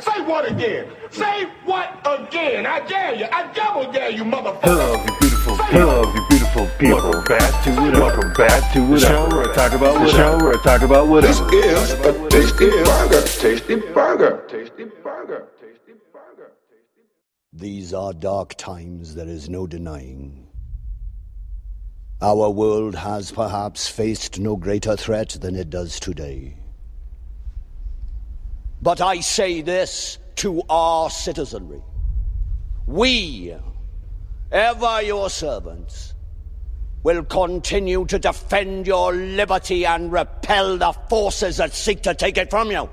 Say what again? Say what again? I dare you. I double dare you, motherfucker. Hello, you beautiful, hello, you beautiful people. Welcome back to it. Welcome back to it. The show where I talk about what. show where I talk about what. This is a tasty burger. Tasty burger. Tasty burger. Tasty burger. These are dark times, there is no denying. Our world has perhaps faced no greater threat than it does today. But I say this to our citizenry. We, ever your servants, will continue to defend your liberty and repel the forces that seek to take it from you.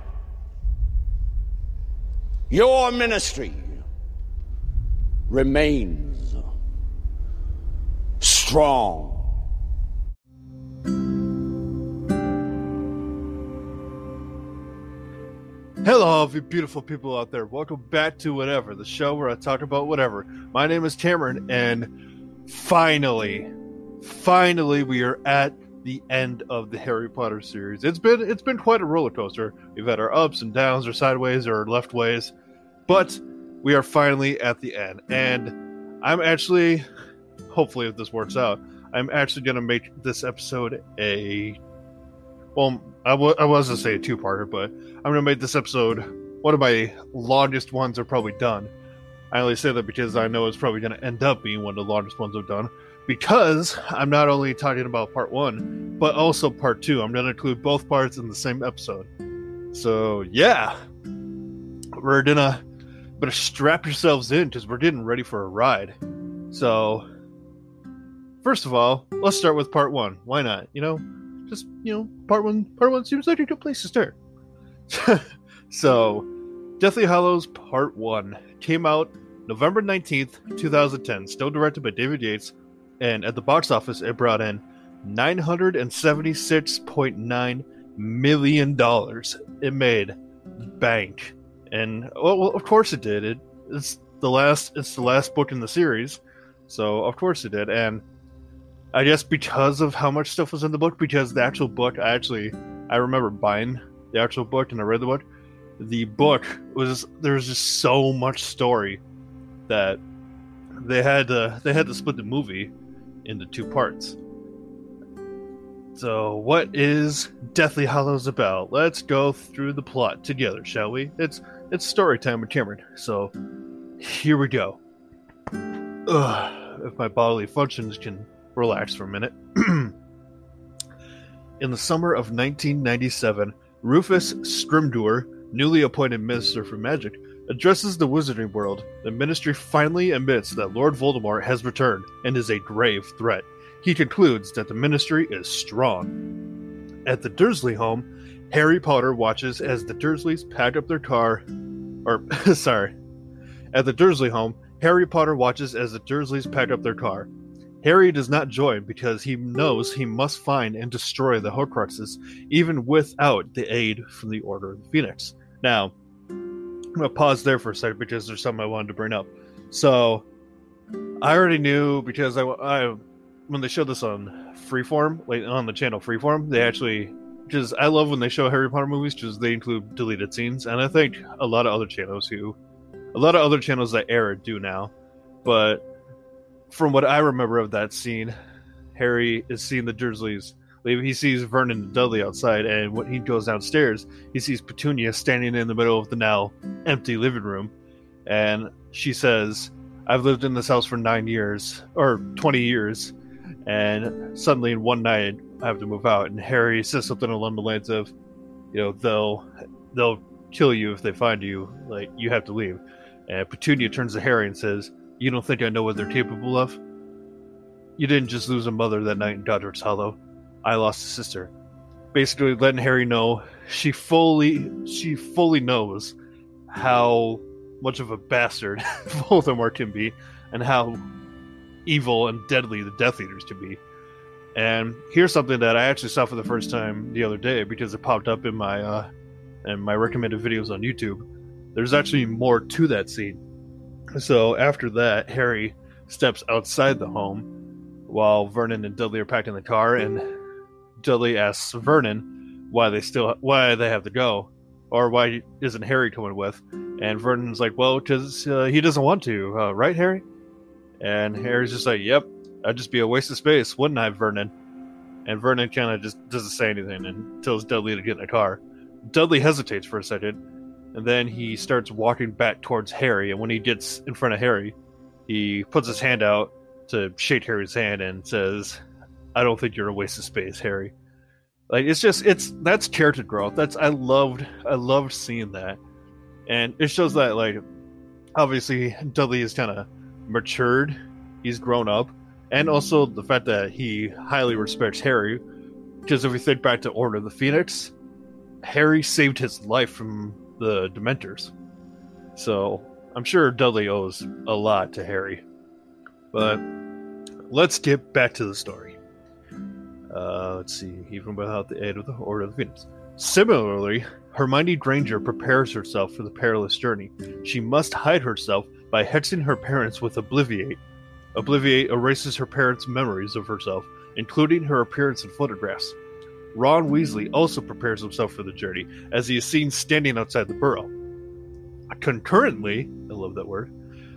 Your ministry remains strong. Hello, all you beautiful people out there. Welcome back to Whatever, the show where I talk about whatever. My name is Cameron, and finally, finally, we are at the end of the Harry Potter series. It's been it's been quite a roller coaster. We've had our ups and downs, or sideways, or left ways, but we are finally at the end. And I'm actually, hopefully, if this works out, I'm actually going to make this episode a well, I w- I was going to say a two parter, but I'm going to make this episode one of my longest ones are probably done. I only say that because I know it's probably going to end up being one of the longest ones I've done. Because I'm not only talking about part one, but also part two. I'm going to include both parts in the same episode. So, yeah. We're going to better strap yourselves in because we're getting ready for a ride. So, first of all, let's start with part one. Why not? You know, just you know, part one. Part one seems like a good place to start. so, Deathly Hallows Part One came out November nineteenth, two thousand ten. Still directed by David Yates, and at the box office, it brought in nine hundred and seventy-six point nine million dollars. It made bank, and well, of course it did. It, it's the last. It's the last book in the series, so of course it did. And I guess because of how much stuff was in the book, because the actual book, I actually I remember buying the actual book and I read the book. The book was there was just so much story that they had to they had to split the movie into two parts. So, what is Deathly Hallows about? Let's go through the plot together, shall we? It's it's story time with Cameron. So, here we go. Ugh, if my bodily functions can relax for a minute. In the summer of 1997, Rufus Scrimgeour, newly appointed Minister for Magic, addresses the wizarding world. The ministry finally admits that Lord Voldemort has returned and is a grave threat. He concludes that the ministry is strong. At the Dursley home, Harry Potter watches as the Dursleys pack up their car. Or, sorry. At the Dursley home, Harry Potter watches as the Dursleys pack up their car. Harry does not join because he knows he must find and destroy the Horcruxes, even without the aid from the Order of the Phoenix. Now, I'm gonna pause there for a second because there's something I wanted to bring up. So, I already knew because I, I when they showed this on Freeform, like on the channel Freeform, they actually because I love when they show Harry Potter movies because they include deleted scenes, and I think a lot of other channels who, a lot of other channels that air it do now, but from what I remember of that scene, Harry is seeing the Dursleys leave. He sees Vernon and Dudley outside, and when he goes downstairs, he sees Petunia standing in the middle of the now empty living room, and she says, "I've lived in this house for nine years or twenty years, and suddenly in one night I have to move out." And Harry says something along the lines of, "You know, they'll they'll kill you if they find you. Like you have to leave." And Petunia turns to Harry and says you don't think I know what they're capable of? You didn't just lose a mother that night in Godric's Hollow. I lost a sister. Basically letting Harry know she fully she fully knows how much of a bastard Voldemort can be and how evil and deadly the Death Eaters can be. And here's something that I actually saw for the first time the other day because it popped up in my uh in my recommended videos on YouTube. There's actually more to that scene so after that, Harry steps outside the home while Vernon and Dudley are packed in the car, and Dudley asks Vernon why they still why they have to go, or why isn't Harry coming with? And Vernon's like, well, because uh, he doesn't want to, uh, right, Harry? And Harry's just like, yep, I'd just be a waste of space, wouldn't I, Vernon? And Vernon kind of just doesn't say anything and tells Dudley to get in the car. Dudley hesitates for a second, and then he starts walking back towards Harry. And when he gets in front of Harry, he puts his hand out to shake Harry's hand and says, I don't think you're a waste of space, Harry. Like it's just it's that's character growth. That's I loved I loved seeing that. And it shows that like obviously Dudley is kind of matured. He's grown up. And also the fact that he highly respects Harry. Because if we think back to Order of the Phoenix, Harry saved his life from the Dementors. So I'm sure Dudley owes a lot to Harry. But let's get back to the story. Uh, let's see, even without the aid of the Order of the Phoenix. Similarly, Hermione Granger prepares herself for the perilous journey. She must hide herself by hexing her parents with Obliviate. Obliviate erases her parents' memories of herself, including her appearance in photographs. Ron Weasley also prepares himself for the journey, as he is seen standing outside the burrow. Concurrently, I love that word,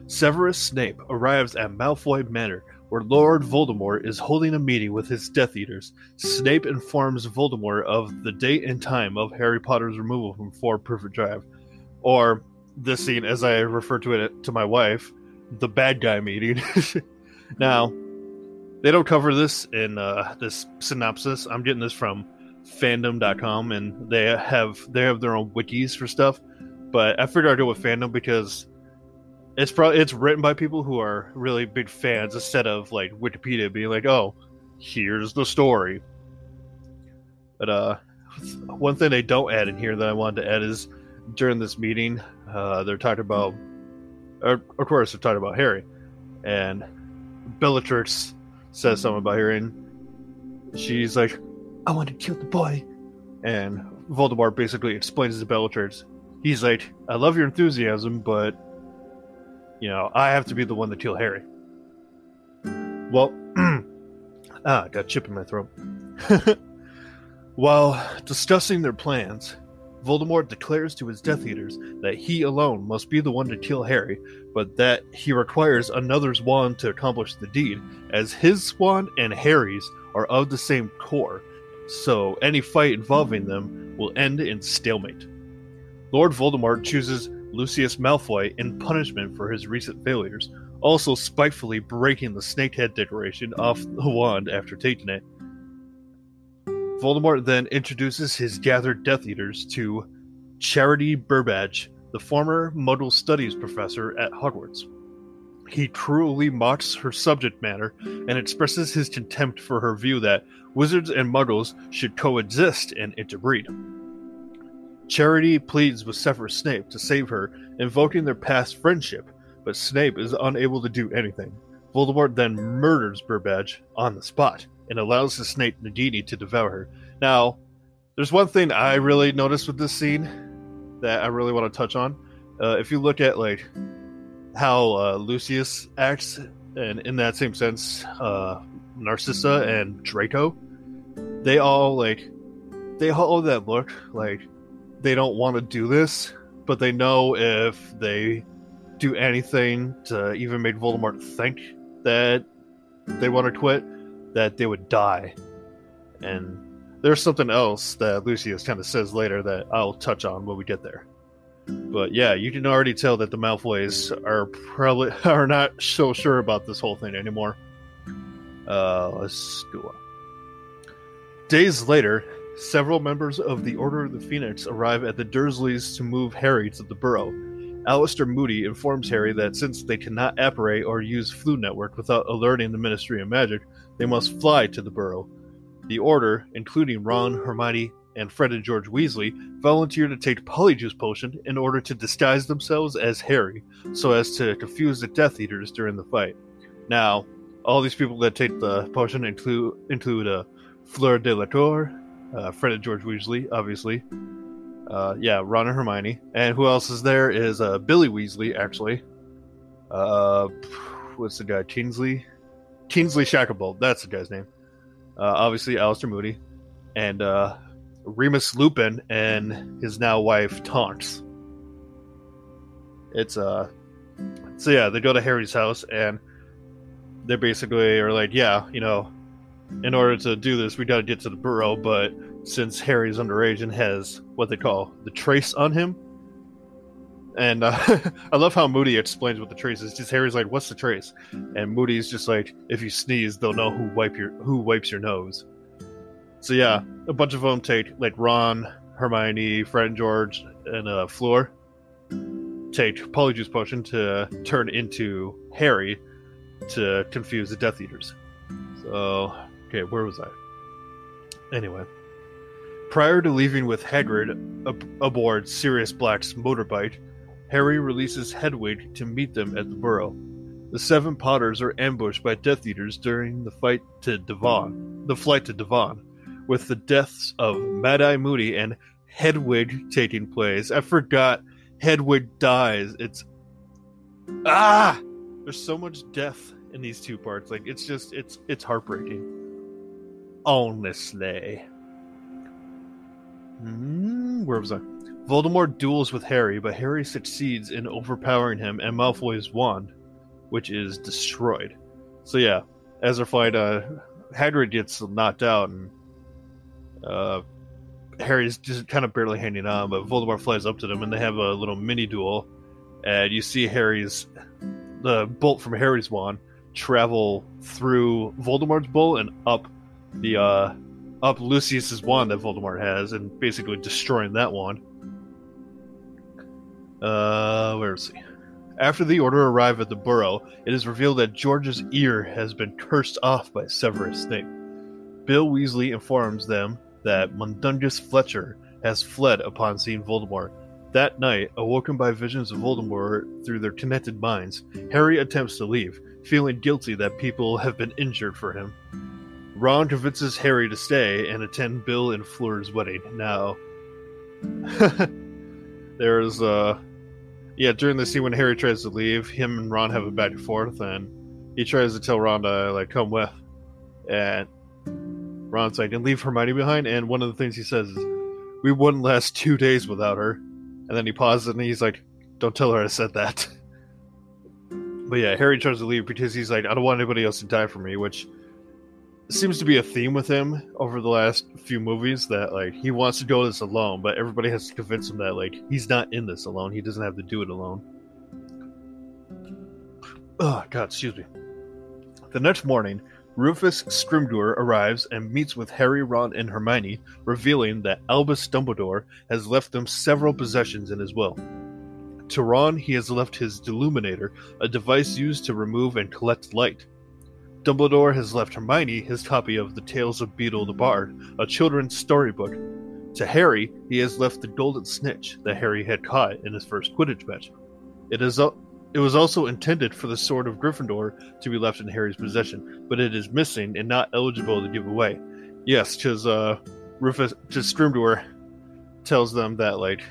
Severus Snape arrives at Malfoy Manor, where Lord Voldemort is holding a meeting with his Death Eaters. Snape informs Voldemort of the date and time of Harry Potter's removal from Four Privet Drive, or this scene, as I refer to it to my wife, the bad guy meeting. now, they don't cover this in uh, this synopsis. I'm getting this from fandom.com and they have they have their own wikis for stuff. But I figured I'd go with fandom because it's probably it's written by people who are really big fans instead of like Wikipedia being like, "Oh, here's the story." But uh, one thing they don't add in here that I wanted to add is during this meeting, uh, they're talking about, or, of course, they're talking about Harry, and Bellatrix says something about Harry, and she's like, "I want to kill the boy," and Voldemort basically explains to Bellatrix, he's like, "I love your enthusiasm, but." you know, I have to be the one to kill Harry. Well, ah, got chip in my throat. While discussing their plans, Voldemort declares to his Death Eaters that he alone must be the one to kill Harry, but that he requires another's wand to accomplish the deed, as his wand and Harry's are of the same core, so any fight involving them will end in stalemate. Lord Voldemort chooses Lucius Malfoy in punishment for his recent failures, also spitefully breaking the snakehead decoration off the wand after taking it. Voldemort then introduces his gathered Death Eaters to Charity Burbage, the former Muggle Studies professor at Hogwarts. He cruelly mocks her subject matter and expresses his contempt for her view that wizards and muggles should coexist and interbreed. Charity pleads with Severus Snape to save her, invoking their past friendship, but Snape is unable to do anything. Voldemort then murders Burbage on the spot and allows the snake Nagini to devour her. Now, there's one thing I really noticed with this scene that I really want to touch on. Uh, if you look at like how uh, Lucius acts, and in that same sense, uh, Narcissa and Draco, they all like they all that look like they don't want to do this, but they know if they do anything to even make Voldemort think that they want to quit, that they would die. And there's something else that Lucius kind of says later that I'll touch on when we get there. But yeah, you can already tell that the Malfoys are probably are not so sure about this whole thing anymore. Uh, let's go on. Days later, Several members of the Order of the Phoenix arrive at the Dursleys to move Harry to the Burrow. Alastor Moody informs Harry that since they cannot apparate or use Floo Network without alerting the Ministry of Magic, they must fly to the Burrow. The Order, including Ron, Hermione, and Fred and George Weasley, volunteer to take Polyjuice Potion in order to disguise themselves as Harry, so as to confuse the Death Eaters during the fight. Now, all these people that take the potion include include uh, Fleur Delacour, uh, Fred and George Weasley, obviously. Uh, yeah, Ron and Hermione. And who else is there is uh, Billy Weasley, actually. Uh, what's the guy? Kingsley? Kingsley Shacklebolt. That's the guy's name. Uh, obviously, Alastor Moody. And uh, Remus Lupin and his now wife Tonks. It's uh so yeah, they go to Harry's house and they basically are like, yeah, you know, in order to do this, we got to get to the burrow. But since Harry's underage and has what they call the trace on him, and uh, I love how Moody explains what the trace is. Just Harry's like, "What's the trace?" And Moody's just like, "If you sneeze, they'll know who wipe your who wipes your nose." So yeah, a bunch of them take like Ron, Hermione, Fred, and George, and uh, Fleur take Polyjuice potion to turn into Harry to confuse the Death Eaters. So, okay, where was I? Anyway, prior to leaving with Hagrid ab- aboard Sirius Black's motorbike, Harry releases Hedwig to meet them at the Burrow. The seven Potters are ambushed by Death Eaters during the fight to Devon, the flight to Devon, with the deaths of Mad Eye Moody and Hedwig taking place. I forgot Hedwig dies. It's ah, there's so much death in these two parts. Like it's just it's it's heartbreaking. Honestly. Mm, where was I? Voldemort duels with Harry, but Harry succeeds in overpowering him and Malfoy's wand, which is destroyed. So yeah, as fight, uh, Hagrid gets knocked out, and uh, Harry's just kind of barely hanging on. But Voldemort flies up to them, and they have a little mini duel. And you see Harry's the bolt from Harry's wand travel through Voldemort's bolt and up the uh, up Lucius's wand that Voldemort has, and basically destroying that wand. Uh, where is he? After the Order arrive at the Burrow, it is revealed that George's ear has been cursed off by Severus Snape. Bill Weasley informs them that Mundungus Fletcher has fled upon seeing Voldemort. That night, awoken by visions of Voldemort through their connected minds, Harry attempts to leave, feeling guilty that people have been injured for him. Ron convinces Harry to stay and attend Bill and Fleur's wedding. Now, there's uh, yeah, during the scene when Harry tries to leave, him and Ron have a back and forth, and he tries to tell Ron to like come with, and Ron's like, and leave Hermione behind. And one of the things he says is, "We wouldn't last two days without her." And then he pauses and he's like, "Don't tell her I said that." But yeah, Harry tries to leave because he's like, I don't want anybody else to die for me, which seems to be a theme with him over the last few movies that like he wants to go this alone, but everybody has to convince him that like he's not in this alone. He doesn't have to do it alone. Oh god, excuse me. The next morning, Rufus Scrimgeour arrives and meets with Harry, Ron, and Hermione, revealing that Albus Dumbledore has left them several possessions in his will. To Ron, he has left his Deluminator, a device used to remove and collect light. Dumbledore has left Hermione his copy of The Tales of Beedle the Bard, a children's storybook. To Harry, he has left the golden snitch that Harry had caught in his first Quidditch match. It is it was also intended for the sword of Gryffindor to be left in Harry's possession, but it is missing and not eligible to give away. Yes, because uh, Rufus, just Scrimgeour tells them that like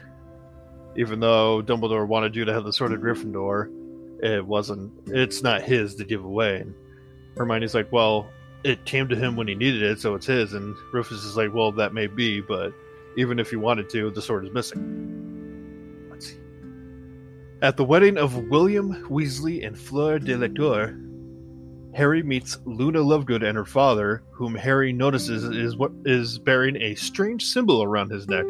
even though Dumbledore wanted you to have the sword of Gryffindor, it wasn't. It's not his to give away. Hermione's like, well, it came to him when he needed it, so it's his. And Rufus is like, well, that may be, but even if he wanted to, the sword is missing. Let's see. At the wedding of William Weasley and Fleur Delacour, Harry meets Luna Lovegood and her father, whom Harry notices is what is bearing a strange symbol around his neck.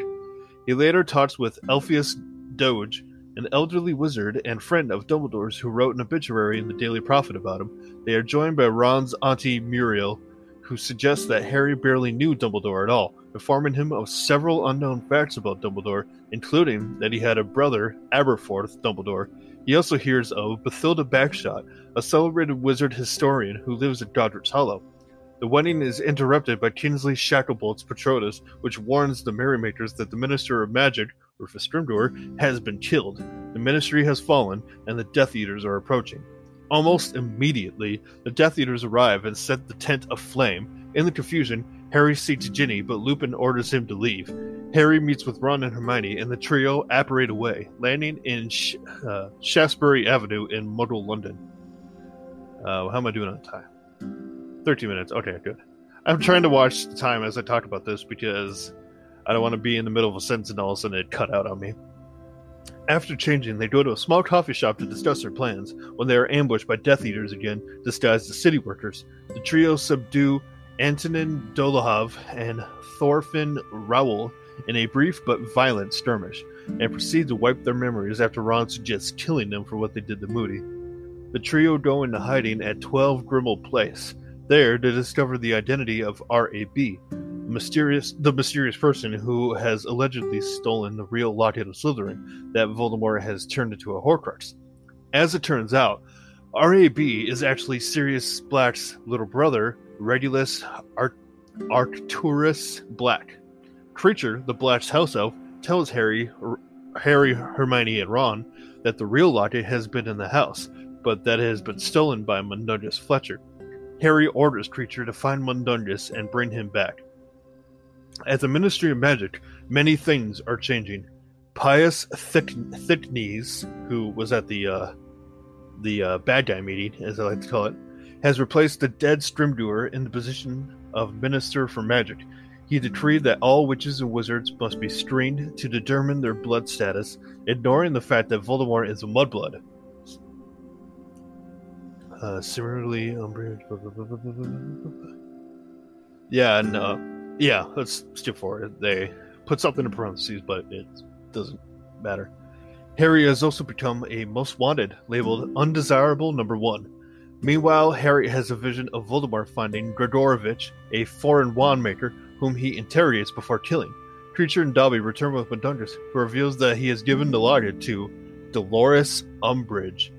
He later talks with Elphias Doge, an elderly wizard and friend of Dumbledore's who wrote an obituary in the Daily Prophet about him. They are joined by Ron's auntie Muriel, who suggests that Harry barely knew Dumbledore at all, informing him of several unknown facts about Dumbledore, including that he had a brother, Aberforth Dumbledore. He also hears of Bathilda Bagshot, a celebrated wizard historian who lives at Godric's Hollow. The wedding is interrupted by Kingsley Shacklebolt's Patronus, which warns the merrymakers that the Minister of Magic, Rufus Scrimgeour, has been killed. The Ministry has fallen, and the Death Eaters are approaching. Almost immediately, the Death Eaters arrive and set the tent aflame. In the confusion, Harry seeks Ginny, but Lupin orders him to leave. Harry meets with Ron and Hermione, and the trio apparate away, landing in Sh- uh, Shaftesbury Avenue in Muggle London. Uh, how am I doing on time? 13 minutes. Okay, good. I'm trying to watch the time as I talk about this because I don't want to be in the middle of a sentence and all of a sudden it cut out on me. After changing, they go to a small coffee shop to discuss their plans when they are ambushed by Death Eaters again, disguised as city workers. The trio subdue Antonin Dolohov and Thorfinn Rowle in a brief but violent skirmish, and proceed to wipe their memories after Ron suggests killing them for what they did to Moody. The trio go into hiding at 12 Grimmauld Place. There, they discover the identity of R.A.B., mysterious the mysterious person who has allegedly stolen the real locket of Slytherin that Voldemort has turned into a Horcrux. As it turns out, R.A.B. is actually Sirius Black's little brother, Regulus Ar- Arcturus Black. Kreacher, the Black's house elf, tells Harry, R- Harry, Hermione, and Ron that the real locket has been in the house, but that it has been stolen by Mundungus Fletcher. Harry orders Kreacher to find Mundungus and bring him back. At the Ministry of Magic, many things are changing. Pius Thick Thicknesse, who was at the uh, the uh, bad guy meeting, as I like to call it, has replaced the dead Scrimgeour in the position of Minister for Magic. He decreed that all witches and wizards must be screened to determine their blood status, ignoring the fact that Voldemort is a mudblood. Uh, similarly, Umbridge. Yeah, and uh, yeah, let's skip forward. They put something in parentheses, but it doesn't matter. Harry has also become a most wanted, labeled undesirable number one. Meanwhile, Harry has a vision of Voldemort finding Gregorovitch, a foreign wand maker, whom he interrogates before killing. Kreacher and Dobby return with Mundungus, who reveals that he has given the locket to Dolores Umbridge.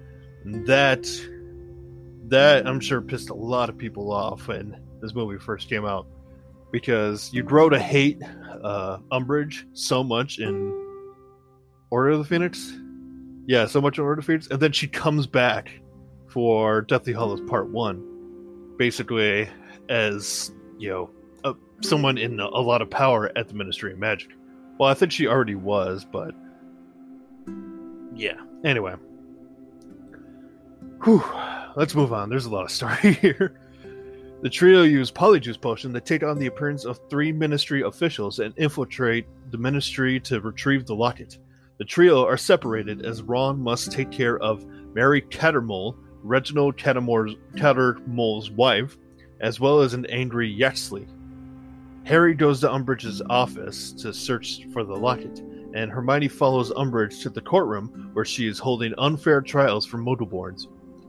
And that, that I'm sure pissed a lot of people off when this movie first came out, because you grow to hate uh, Umbridge so much in Order of the Phoenix. Yeah, so much in Order of the Phoenix, and then she comes back for Deathly Hallows Part One, basically as you know uh, someone in a, a lot of power at the Ministry of Magic. Well, I think she already was, but yeah. Anyway, Whew. let's move on. There's a lot of story here. The trio use Polyjuice Potion to take on the appearance of three Ministry officials and infiltrate the Ministry to retrieve the locket. The trio are separated as Ron must take care of Mary Cattermole, Reginald Cattermore's, Cattermole's wife, as well as an angry Yaxley. Harry goes to Umbridge's office to search for the locket, and Hermione follows Umbridge to the courtroom where she is holding unfair trials for Muggleborns.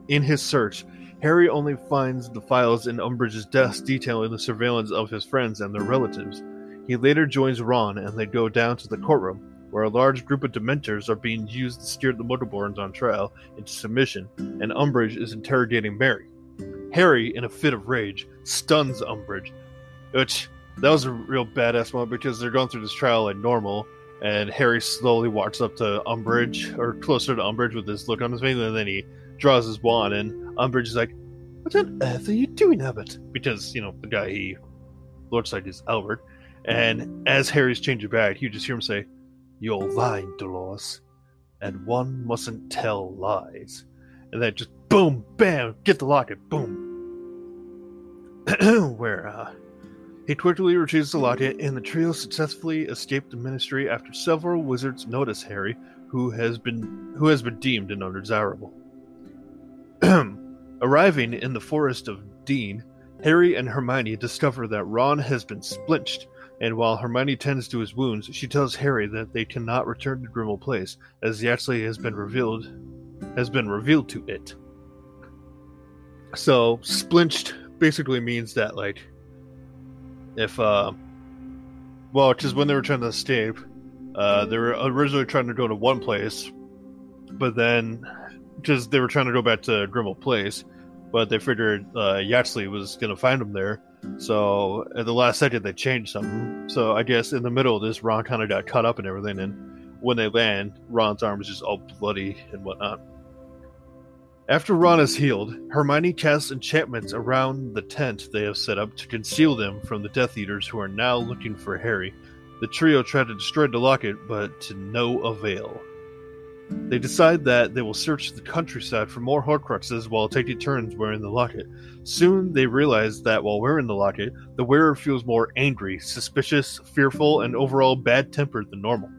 In his search, Harry only finds the files in Umbridge's desk detailing the surveillance of his friends and their relatives. He later joins Ron and they go down to the courtroom, where a large group of Dementors are being used to steer the Muggleborns on trial into submission, and Umbridge is interrogating Mary. Harry, in a fit of rage, stuns Umbridge, which that was a real badass moment because they're going through this trial like normal, and Harry slowly walks up to Umbridge or closer to Umbridge with this look on his face, and then he draws his wand, and Umbridge is like, "What on earth are you doing, Abbott?" Because you know the guy he looks like is Albert, and as Harry's changing back, you just hear him say, "You're lying, Dolores, and one mustn't tell lies." And then just boom, bam, get the locket, boom. Where uh, he quickly retrieves the locket, and the trio successfully escape the ministry after several wizards notice Harry, who has been who has been deemed an undesirable. Arriving in the forest of Dean, Harry and Hermione discover that Ron has been splinched, and while Hermione tends to his wounds, she tells Harry that they cannot return to Grimmauld Place, as Yaxley has been revealed has been revealed to it. So splinched basically means that like if uh well because when they were trying to escape uh they were originally trying to go to one place but then because they were trying to go back to Grimmauld Place but they figured uh Yaxley was gonna find them there so at the last second they changed something so I guess in the middle of this Ron kind of got caught up in everything and when they land Ron's arm is just all bloody and whatnot after Ron is healed, Hermione casts enchantments around the tent they have set up to conceal them from the Death Eaters who are now looking for Harry. The trio try to destroy the locket, but to no avail. They decide that they will search the countryside for more Horcruxes while taking turns wearing the locket. Soon they realize that while wearing the locket, the wearer feels more angry, suspicious, fearful, and overall bad tempered than normal.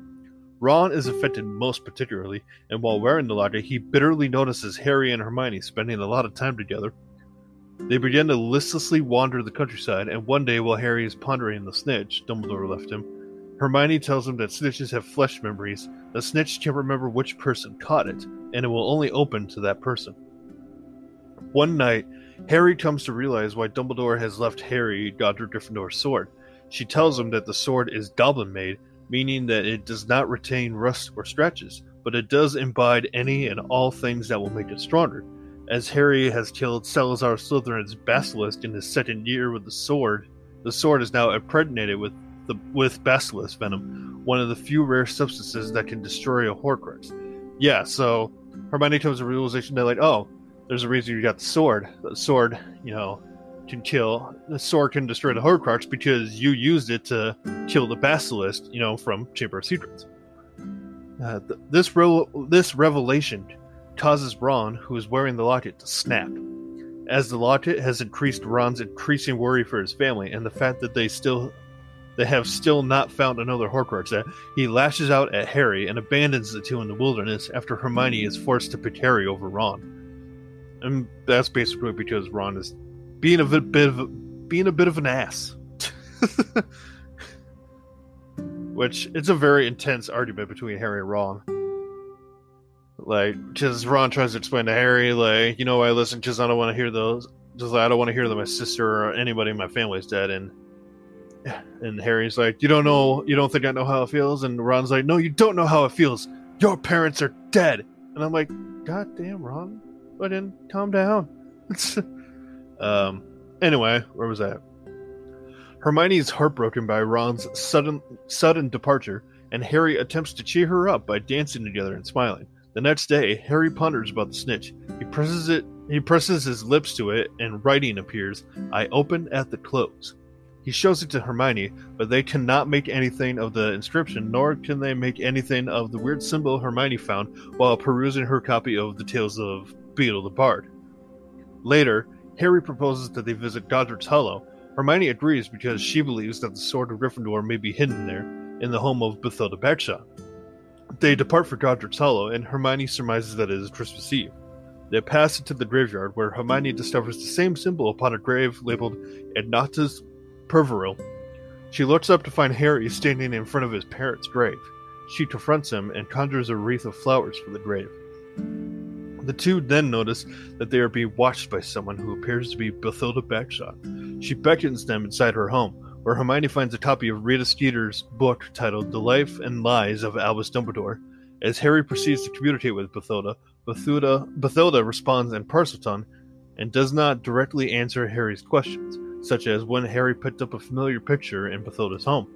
Ron is affected most particularly, and while wearing the locket, he bitterly notices Harry and Hermione spending a lot of time together. They begin to listlessly wander the countryside, and one day while Harry is pondering the snitch Dumbledore left him, Hermione tells him that snitches have flesh memories. The snitch can't remember which person caught it, and it will only open to that person. One night, Harry comes to realize why Dumbledore has left Harry Godric Gryffindor's sword. She tells him that the sword is goblin made, meaning that it does not retain rust or scratches, but it does imbibe any and all things that will make it stronger. As Harry has killed Salazar Slytherin's basilisk in his second year with the sword, the sword is now impregnated with the, with basilisk venom, one of the few rare substances that can destroy a Horcrux. Yeah, so Hermione comes to realization that like, oh, there's a reason you got the sword. The sword, you know, can kill the sword can destroy the Horcrux because you used it to kill the basilisk, you know, from Chamber of Secrets. Uh, th- this re- this revelation causes Ron, who is wearing the locket, to snap. As the locket has increased Ron's increasing worry for his family and the fact that they still they have still not found another Horcrux. He lashes out at Harry and abandons the two in the wilderness after Hermione is forced to pick Harry over Ron. And that's basically because Ron is being a bit, of being a bit of an ass. Which it's a very intense argument between Harry and Ron. Like, because Ron tries to explain to Harry, like, you know, I listen because I don't want to hear those. Just like, I don't want to hear that my sister or anybody in my family is dead, and and Harry's like, You don't know, you don't think I know how it feels? And Ron's like, No, you don't know how it feels. Your parents are dead. And I'm like, God damn, Ron. But then calm down. um, anyway, where was that? Hermione is heartbroken by Ron's sudden sudden departure, and Harry attempts to cheer her up by dancing together and smiling. The next day, Harry ponders about the snitch. He presses it he presses his lips to it, and writing appears, I open at the close. He shows it to Hermione, but they cannot make anything of the inscription, nor can they make anything of the weird symbol Hermione found while perusing her copy of the Tales of Beedle the Bard. Later, Harry proposes that they visit Godric's Hollow. Hermione agrees because she believes that the Sword of Gryffindor may be hidden there, in the home of Bathilda Bagshot. They depart for Godric's Hollow, and Hermione surmises that it is Christmas Eve. They pass into the graveyard, where Hermione discovers the same symbol upon a grave labeled Ignotus Peverell. She looks up to find Harry standing in front of his parents' grave. She confronts him and conjures a wreath of flowers for the grave. The two then notice that they are being watched by someone who appears to be Bathilda Bagshot. She beckons them inside her home, where Hermione finds a copy of Rita Skeeter's book titled The Life and Lies of Albus Dumbledore. As Harry proceeds to communicate with Bathilda, Bathilda, Bathilda responds in Parseltongue and does not directly answer Harry's questions such as when Harry picked up a familiar picture in Bathilda's home.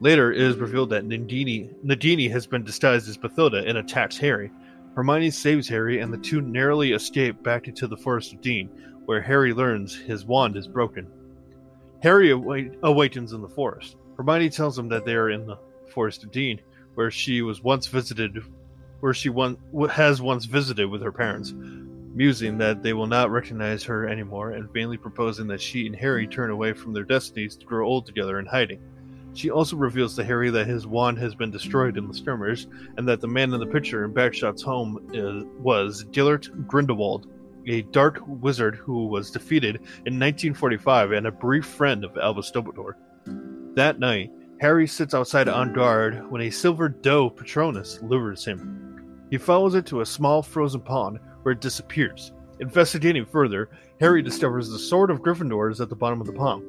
Later, it is revealed that Nagini has been disguised as Bathilda and attacks Harry. Hermione saves Harry, and the two narrowly escape back into the Forest of Dean, where Harry learns his wand is broken. Harry awakens in the forest. Hermione tells him that they are in the Forest of Dean, where she was once visited, where she one, has once visited with her parents musing that they will not recognize her anymore and vainly proposing that she and Harry turn away from their destinies to grow old together in hiding. She also reveals to Harry that his wand has been destroyed in the skirmish and that the man in the picture in Bagshot's home is, was Gellert Grindelwald, a dark wizard who was defeated in 1945 and a brief friend of Albus Dumbledore. That night, Harry sits outside on guard when a silver doe Patronus lures him. He follows it to a small frozen pond where it disappears. Investigating further, Harry discovers the Sword of Gryffindor is at the bottom of the pond.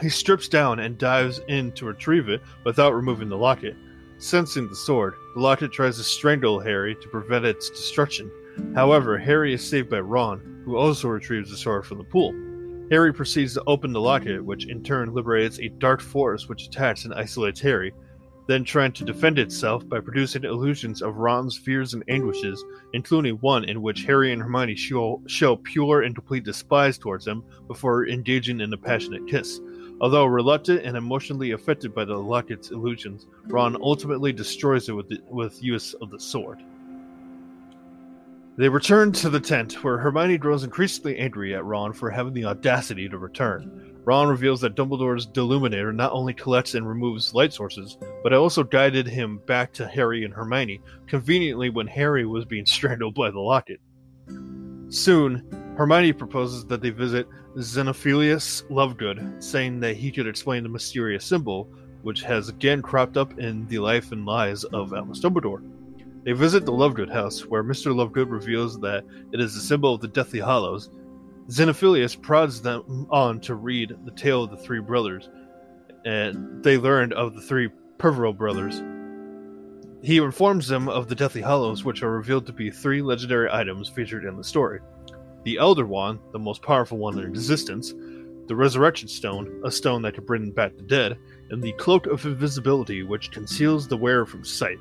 He strips down and dives in to retrieve it without removing the locket. Sensing the sword, the locket tries to strangle Harry to prevent its destruction. However, Harry is saved by Ron, who also retrieves the sword from the pool. Harry proceeds to open the locket, which in turn liberates a dark force which attacks and isolates Harry, then trying to defend itself by producing illusions of Ron's fears and anguishes, including one in which Harry and Hermione show, show pure and complete despise towards him before engaging in a passionate kiss. Although reluctant and emotionally affected by the locket's illusions, Ron ultimately destroys it with, the, with use of the sword. They return to the tent, where Hermione grows increasingly angry at Ron for having the audacity to return. Ron reveals that Dumbledore's Deluminator not only collects and removes light sources, but it also guided him back to Harry and Hermione, conveniently when Harry was being strangled by the locket. Soon, Hermione proposes that they visit Xenophilius Lovegood, saying that he could explain the mysterious symbol, which has again cropped up in the life and lies of Albus Dumbledore. They visit the Lovegood house, where Mr. Lovegood reveals that it is a symbol of the Deathly Hallows. Xenophilius prods them on to read the tale of the three brothers, and they learned of the three Peverell brothers. He informs them of the Deathly Hallows, which are revealed to be three legendary items featured in the story the Elder Wand, the most powerful one in existence, the Resurrection Stone, a stone that can bring back the dead, and the Cloak of Invisibility, which conceals the wearer from sight.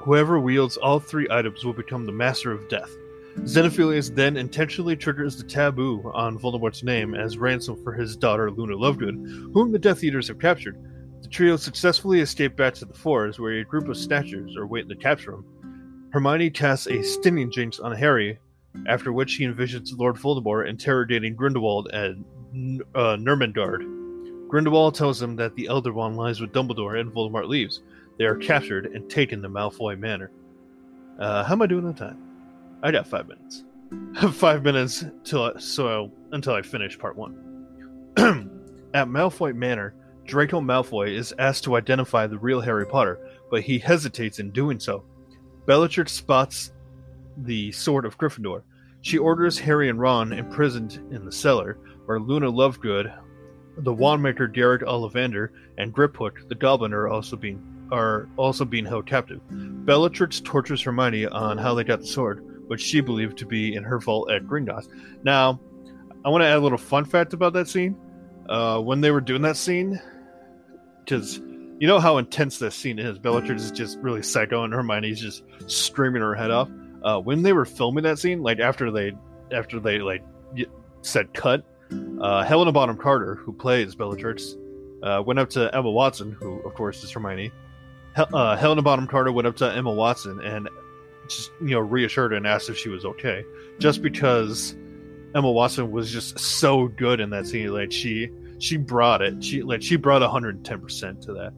Whoever wields all three items will become the Master of Death. Xenophilius then intentionally triggers the taboo on Voldemort's name as ransom for his daughter Luna Lovegood, whom the Death Eaters have captured. The trio successfully escape back to the forest, where a group of snatchers are waiting to capture him. Hermione casts a stinging jinx on Harry, after which he envisions Lord Voldemort interrogating Grindelwald at uh, Nurmengard. Grindelwald tells him that the Elder Wand lies with Dumbledore, and Voldemort leaves. They are captured and taken to Malfoy Manor. Uh, how am I doing on time? I got five minutes. five minutes till I, so until I finish part one. At Malfoy Manor, Draco Malfoy is asked to identify the real Harry Potter, but he hesitates in doing so. Bellatrix spots the sword of Gryffindor. She orders Harry and Ron imprisoned in the cellar, where Luna Lovegood, the wandmaker Derek Ollivander, and Griphook, the goblin, are also being are also being held captive. Bellatrix tortures Hermione on how they got the sword, which she believed to be in her vault at Gringotts. Now, I want to add a little fun fact about that scene. Uh, when they were doing that scene, because you know how intense that scene is. Bellatrix is just really psycho, and Hermione's just screaming her head off. Uh, when they were filming that scene, like after they after they like said cut, uh, Helena Bonham Carter, who plays Bellatrix, uh, went up to Emma Watson, who of course is Hermione, uh, Helena Bonham Carter went up to Emma Watson and just you know reassured and asked if she was okay, just because Emma Watson was just so good in that scene. Like she she brought it. She like she brought 110 percent to that.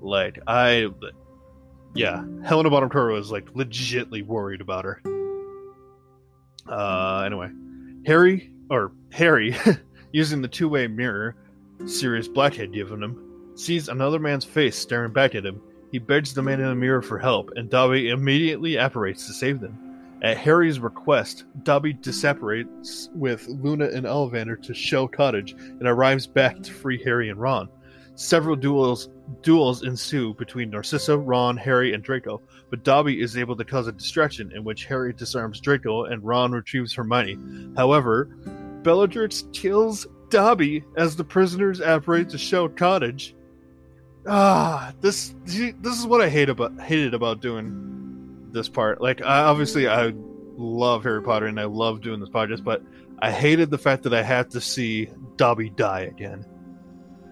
Like I, yeah, Helena Bonham Carter was like legitly worried about her. Uh, anyway, Harry or Harry using the two way mirror Sirius Black had given him sees another man's face staring back at him he begs the man in the mirror for help, and Dobby immediately apparates to save them. At Harry's request, Dobby disapparates with Luna and Ollivander to Shell Cottage and arrives back to free Harry and Ron. Several duels duels ensue between Narcissa, Ron, Harry, and Draco, but Dobby is able to cause a distraction in which Harry disarms Draco and Ron retrieves Hermione. However, Bellatrix kills Dobby as the prisoners apparate to Shell Cottage ah this this is what i hate about hated about doing this part. Like I, obviously i love harry potter and i love doing this podcast but i hated the fact that i had to see dobby die again.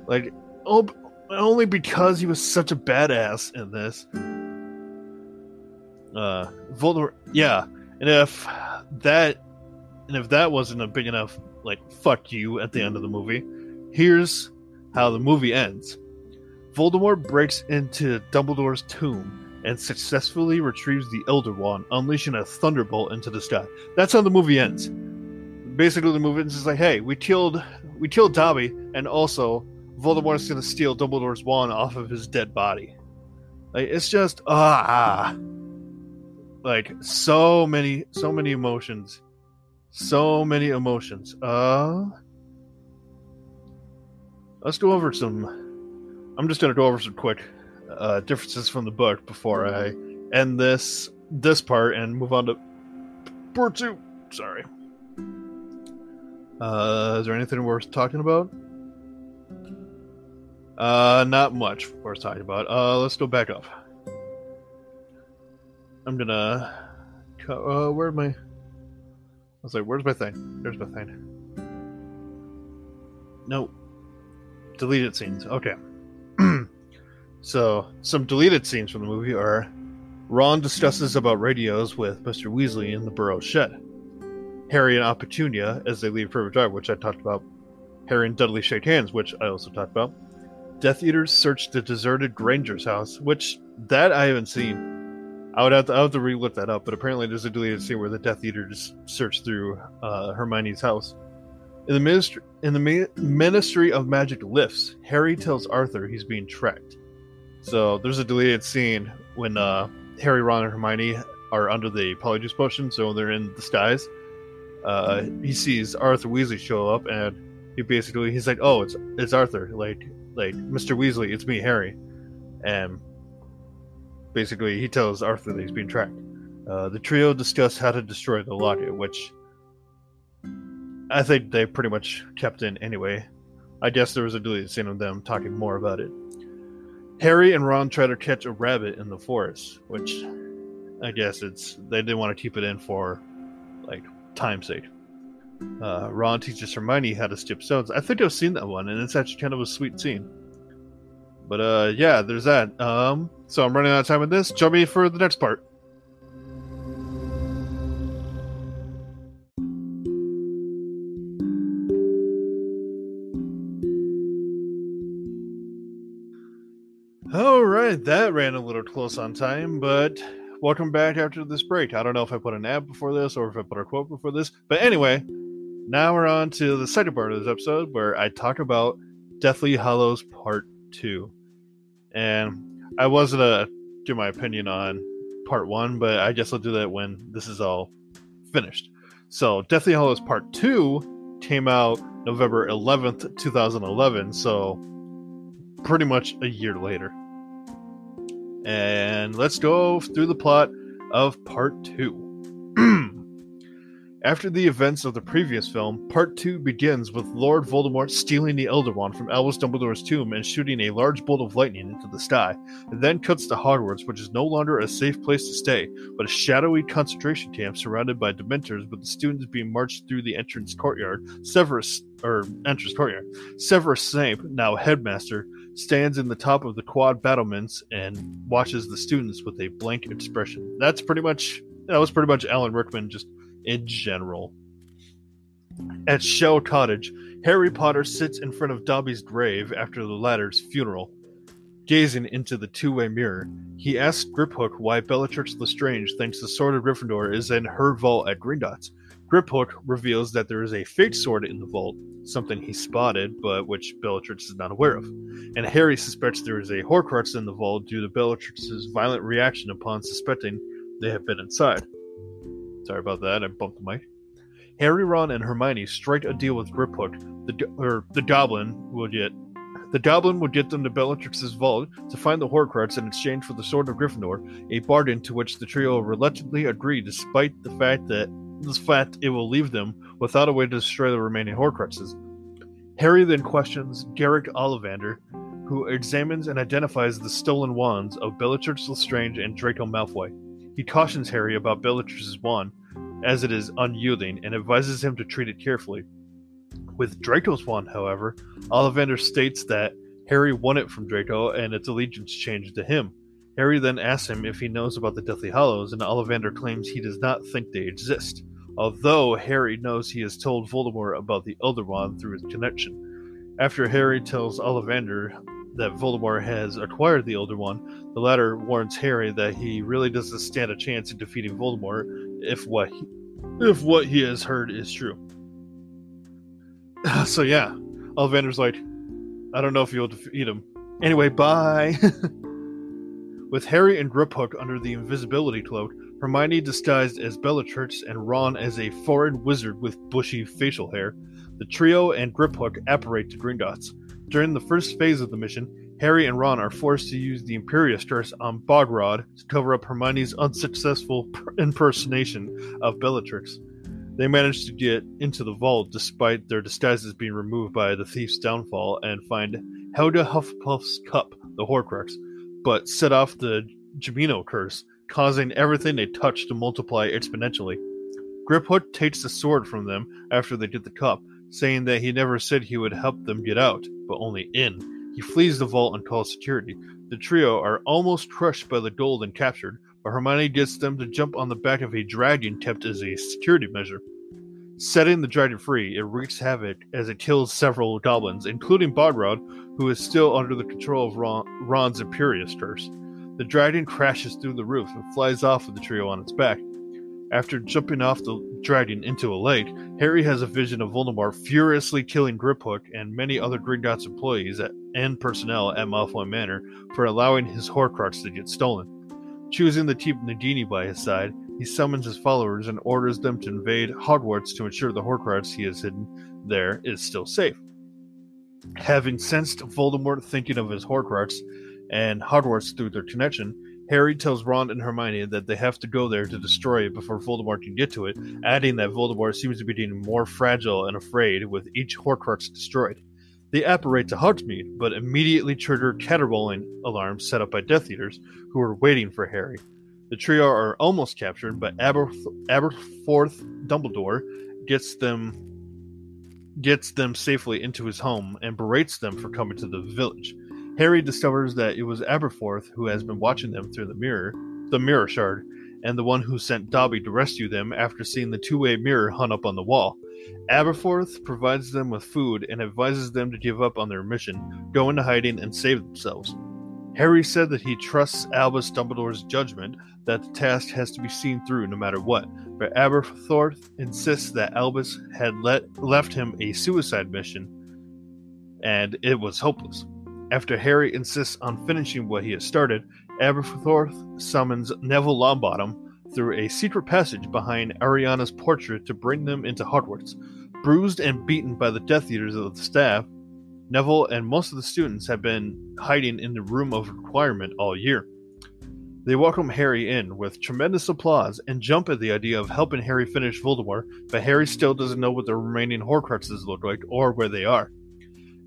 Like oh only because he was such a badass in this. Uh voldemort yeah and if that and if that wasn't a big enough like fuck you at the end of the movie here's how the movie ends Voldemort breaks into Dumbledore's tomb and successfully retrieves the Elder Wand, unleashing a thunderbolt into the sky. That's how the movie ends. Basically, the movie ends is like, "Hey, we killed, we killed Dobby, and also Voldemort's going to steal Dumbledore's wand off of his dead body." Like, it's just ah, like so many, so many emotions, so many emotions. Uh, let's go over some I'm just going to go over some quick uh, differences from the book before I end this this part and move on to part two. Sorry. Uh, is there anything worth talking about? Uh, not much worth talking about. Uh, let's go back up. I'm gonna. Uh, where my? I was like, where's my thing? There's my thing. No. Deleted scenes. Okay. So, some deleted scenes from the movie are Ron discusses about radios with Mr. Weasley in the Burrow shed. Harry and Petunia as they leave Privet Drive, which I talked about. Harry and Dudley shake hands, which I also talked about. Death Eaters search the deserted Granger's house, which that I haven't seen. I would have to, I have to re-look that up, but apparently there's a deleted scene where the Death Eaters search through uh, Hermione's house. In the ministry, in the Ministry of Magic lifts, Harry tells Arthur he's being tracked. So there's a deleted scene when uh, Harry, Ron, and Hermione are under the Polyjuice potion, so they're in skies. Uh, he sees Arthur Weasley show up, and he basically he's like, "Oh, it's it's Arthur, like like Mr. Weasley, it's me, Harry," and basically he tells Arthur that he's being tracked. Uh, the trio discuss how to destroy the locket, which I think they pretty much kept in anyway. I guess there was a deleted scene of them talking more about it. Harry and Ron try to catch a rabbit in the forest, which I guess it's they didn't want to keep it in for like time's sake. Uh, Ron teaches Hermione how to skip stones. I think I've seen that one, and it's actually kind of a sweet scene. But uh, yeah, there's that. Um, so I'm running out of time with this. Jump me for the next part. That ran a little close on time, but welcome back after this break. I don't know if I put an ad before this or if I put a quote before this, but anyway, now we're on to the second part of this episode where I talk about Deathly Hallows Part 2. And I was going uh, to give my opinion on Part 1, but I guess I'll do that when this is all finished. So, Deathly Hallows Part 2 came out November 11th, 2011, so pretty much a year later. And let's go through the plot of part two. After the events of the previous film, part two begins with Lord Voldemort stealing the Elder Wand from Albus Dumbledore's tomb and shooting a large bolt of lightning into the sky. It then cuts to Hogwarts, which is no longer a safe place to stay, but a shadowy concentration camp surrounded by Dementors, with the students being marched through the entrance courtyard. Severus, or entrance courtyard. Severus Snape, now headmaster, stands in the top of the quad battlements and watches the students with a blank expression. That's pretty much that was pretty much Alan Rickman just in general. At Shell Cottage, Harry Potter sits in front of Dobby's grave after the latter's funeral. Gazing into the two-way mirror, he asks Griphook why Bellatrix Lestrange thinks the Sword of Gryffindor is in her vault at Gringotts. Griphook reveals that there is a fake sword in the vault, something he spotted, but which Bellatrix is not aware of. And Harry suspects there is a Horcrux in the vault due to Bellatrix's violent reaction upon suspecting they have been inside. Sorry about that, I bumped the mic. Harry, Ron, and Hermione strike a deal with Griphook. The or the Goblin will get the Goblin would get them to Bellatrix's vault to find the Horcrux in exchange for the Sword of Gryffindor, a bargain to which the trio reluctantly agree, despite the fact that this fact it will leave them without a way to destroy the remaining Horcruxes. Harry then questions Garrick Ollivander, who examines and identifies the stolen wands of Bellatrix Lestrange and Draco Malfoy. He cautions Harry about Bellatrix's wand, as it is unyielding, and advises him to treat it carefully. With Draco's wand, however, Ollivander states that Harry won it from Draco and its allegiance changed to him. Harry then asks him if he knows about the Deathly Hallows, and Ollivander claims he does not think they exist, although Harry knows he has told Voldemort about the Elder Wand through his connection. After Harry tells Ollivander that Voldemort has acquired the Elder Wand, the latter warns Harry that he really doesn't stand a chance in defeating Voldemort if what he, if what he has heard is true. so yeah, Ollivander's like, I don't know if you'll defeat him. Anyway, bye. With Harry and Griphook under the invisibility cloak, Hermione disguised as Bellatrix, and Ron as a foreign wizard with bushy facial hair, the trio and Griphook apparate to Gringotts. During the first phase of the mission, Harry and Ron are forced to use the Imperius Curse on Bogrod to cover up Hermione's unsuccessful impersonation of Bellatrix. They manage to get into the vault despite their disguises being removed by the thief's downfall and find Helga Hufflepuff's cup, the Horcrux, but set off the Gemino curse, causing everything they touch to multiply exponentially. Griphook takes the sword from them after they get the cup, saying that he never said he would help them get out, but only in. He flees the vault and calls security. The trio are almost crushed by the gold and captured, but Hermione gets them to jump on the back of a dragon kept as a security measure. Setting the dragon free, it wreaks havoc as it kills several goblins, including Bogrod, who is still under the control of Ron, Ron's Imperius curse. The dragon crashes through the roof and flies off with the trio on its back. After jumping off the dragon into a lake, Harry has a vision of Voldemort furiously killing Griphook and many other Gringotts employees at, and personnel at Malfoy Manor for allowing his Horcrux to get stolen. Choosing to keep Nagini by his side, he summons his followers and orders them to invade Hogwarts to ensure the Horcrux he has hidden there is still safe. Having sensed Voldemort thinking of his Horcrux and Hogwarts through their connection, Harry tells Ron and Hermione that they have to go there to destroy it before Voldemort can get to it, adding that Voldemort seems to be getting more fragile and afraid with each Horcrux destroyed. They apparate to Hogsmeade, but immediately trigger caterwauling alarms set up by Death Eaters, who are waiting for Harry. The trio are almost captured, but Aberth- Aberforth Dumbledore gets them gets them safely into his home and berates them for coming to the village. Harry discovers that it was Aberforth who has been watching them through the mirror, the mirror shard, and the one who sent Dobby to rescue them after seeing the two-way mirror hung up on the wall. Aberforth provides them with food and advises them to give up on their mission, go into hiding, and save themselves. Harry said that he trusts Albus Dumbledore's judgment that the task has to be seen through no matter what, but Aberforth insists that Albus had let, left him a suicide mission and it was hopeless. After Harry insists on finishing what he has started, Aberforth summons Neville Longbottom through a secret passage behind Ariana's portrait to bring them into Hogwarts. Bruised and beaten by the Death Eaters of the staff, Neville and most of the students have been hiding in the room of requirement all year. They welcome Harry in with tremendous applause and jump at the idea of helping Harry finish Voldemort, but Harry still doesn't know what the remaining Horcruxes look like or where they are.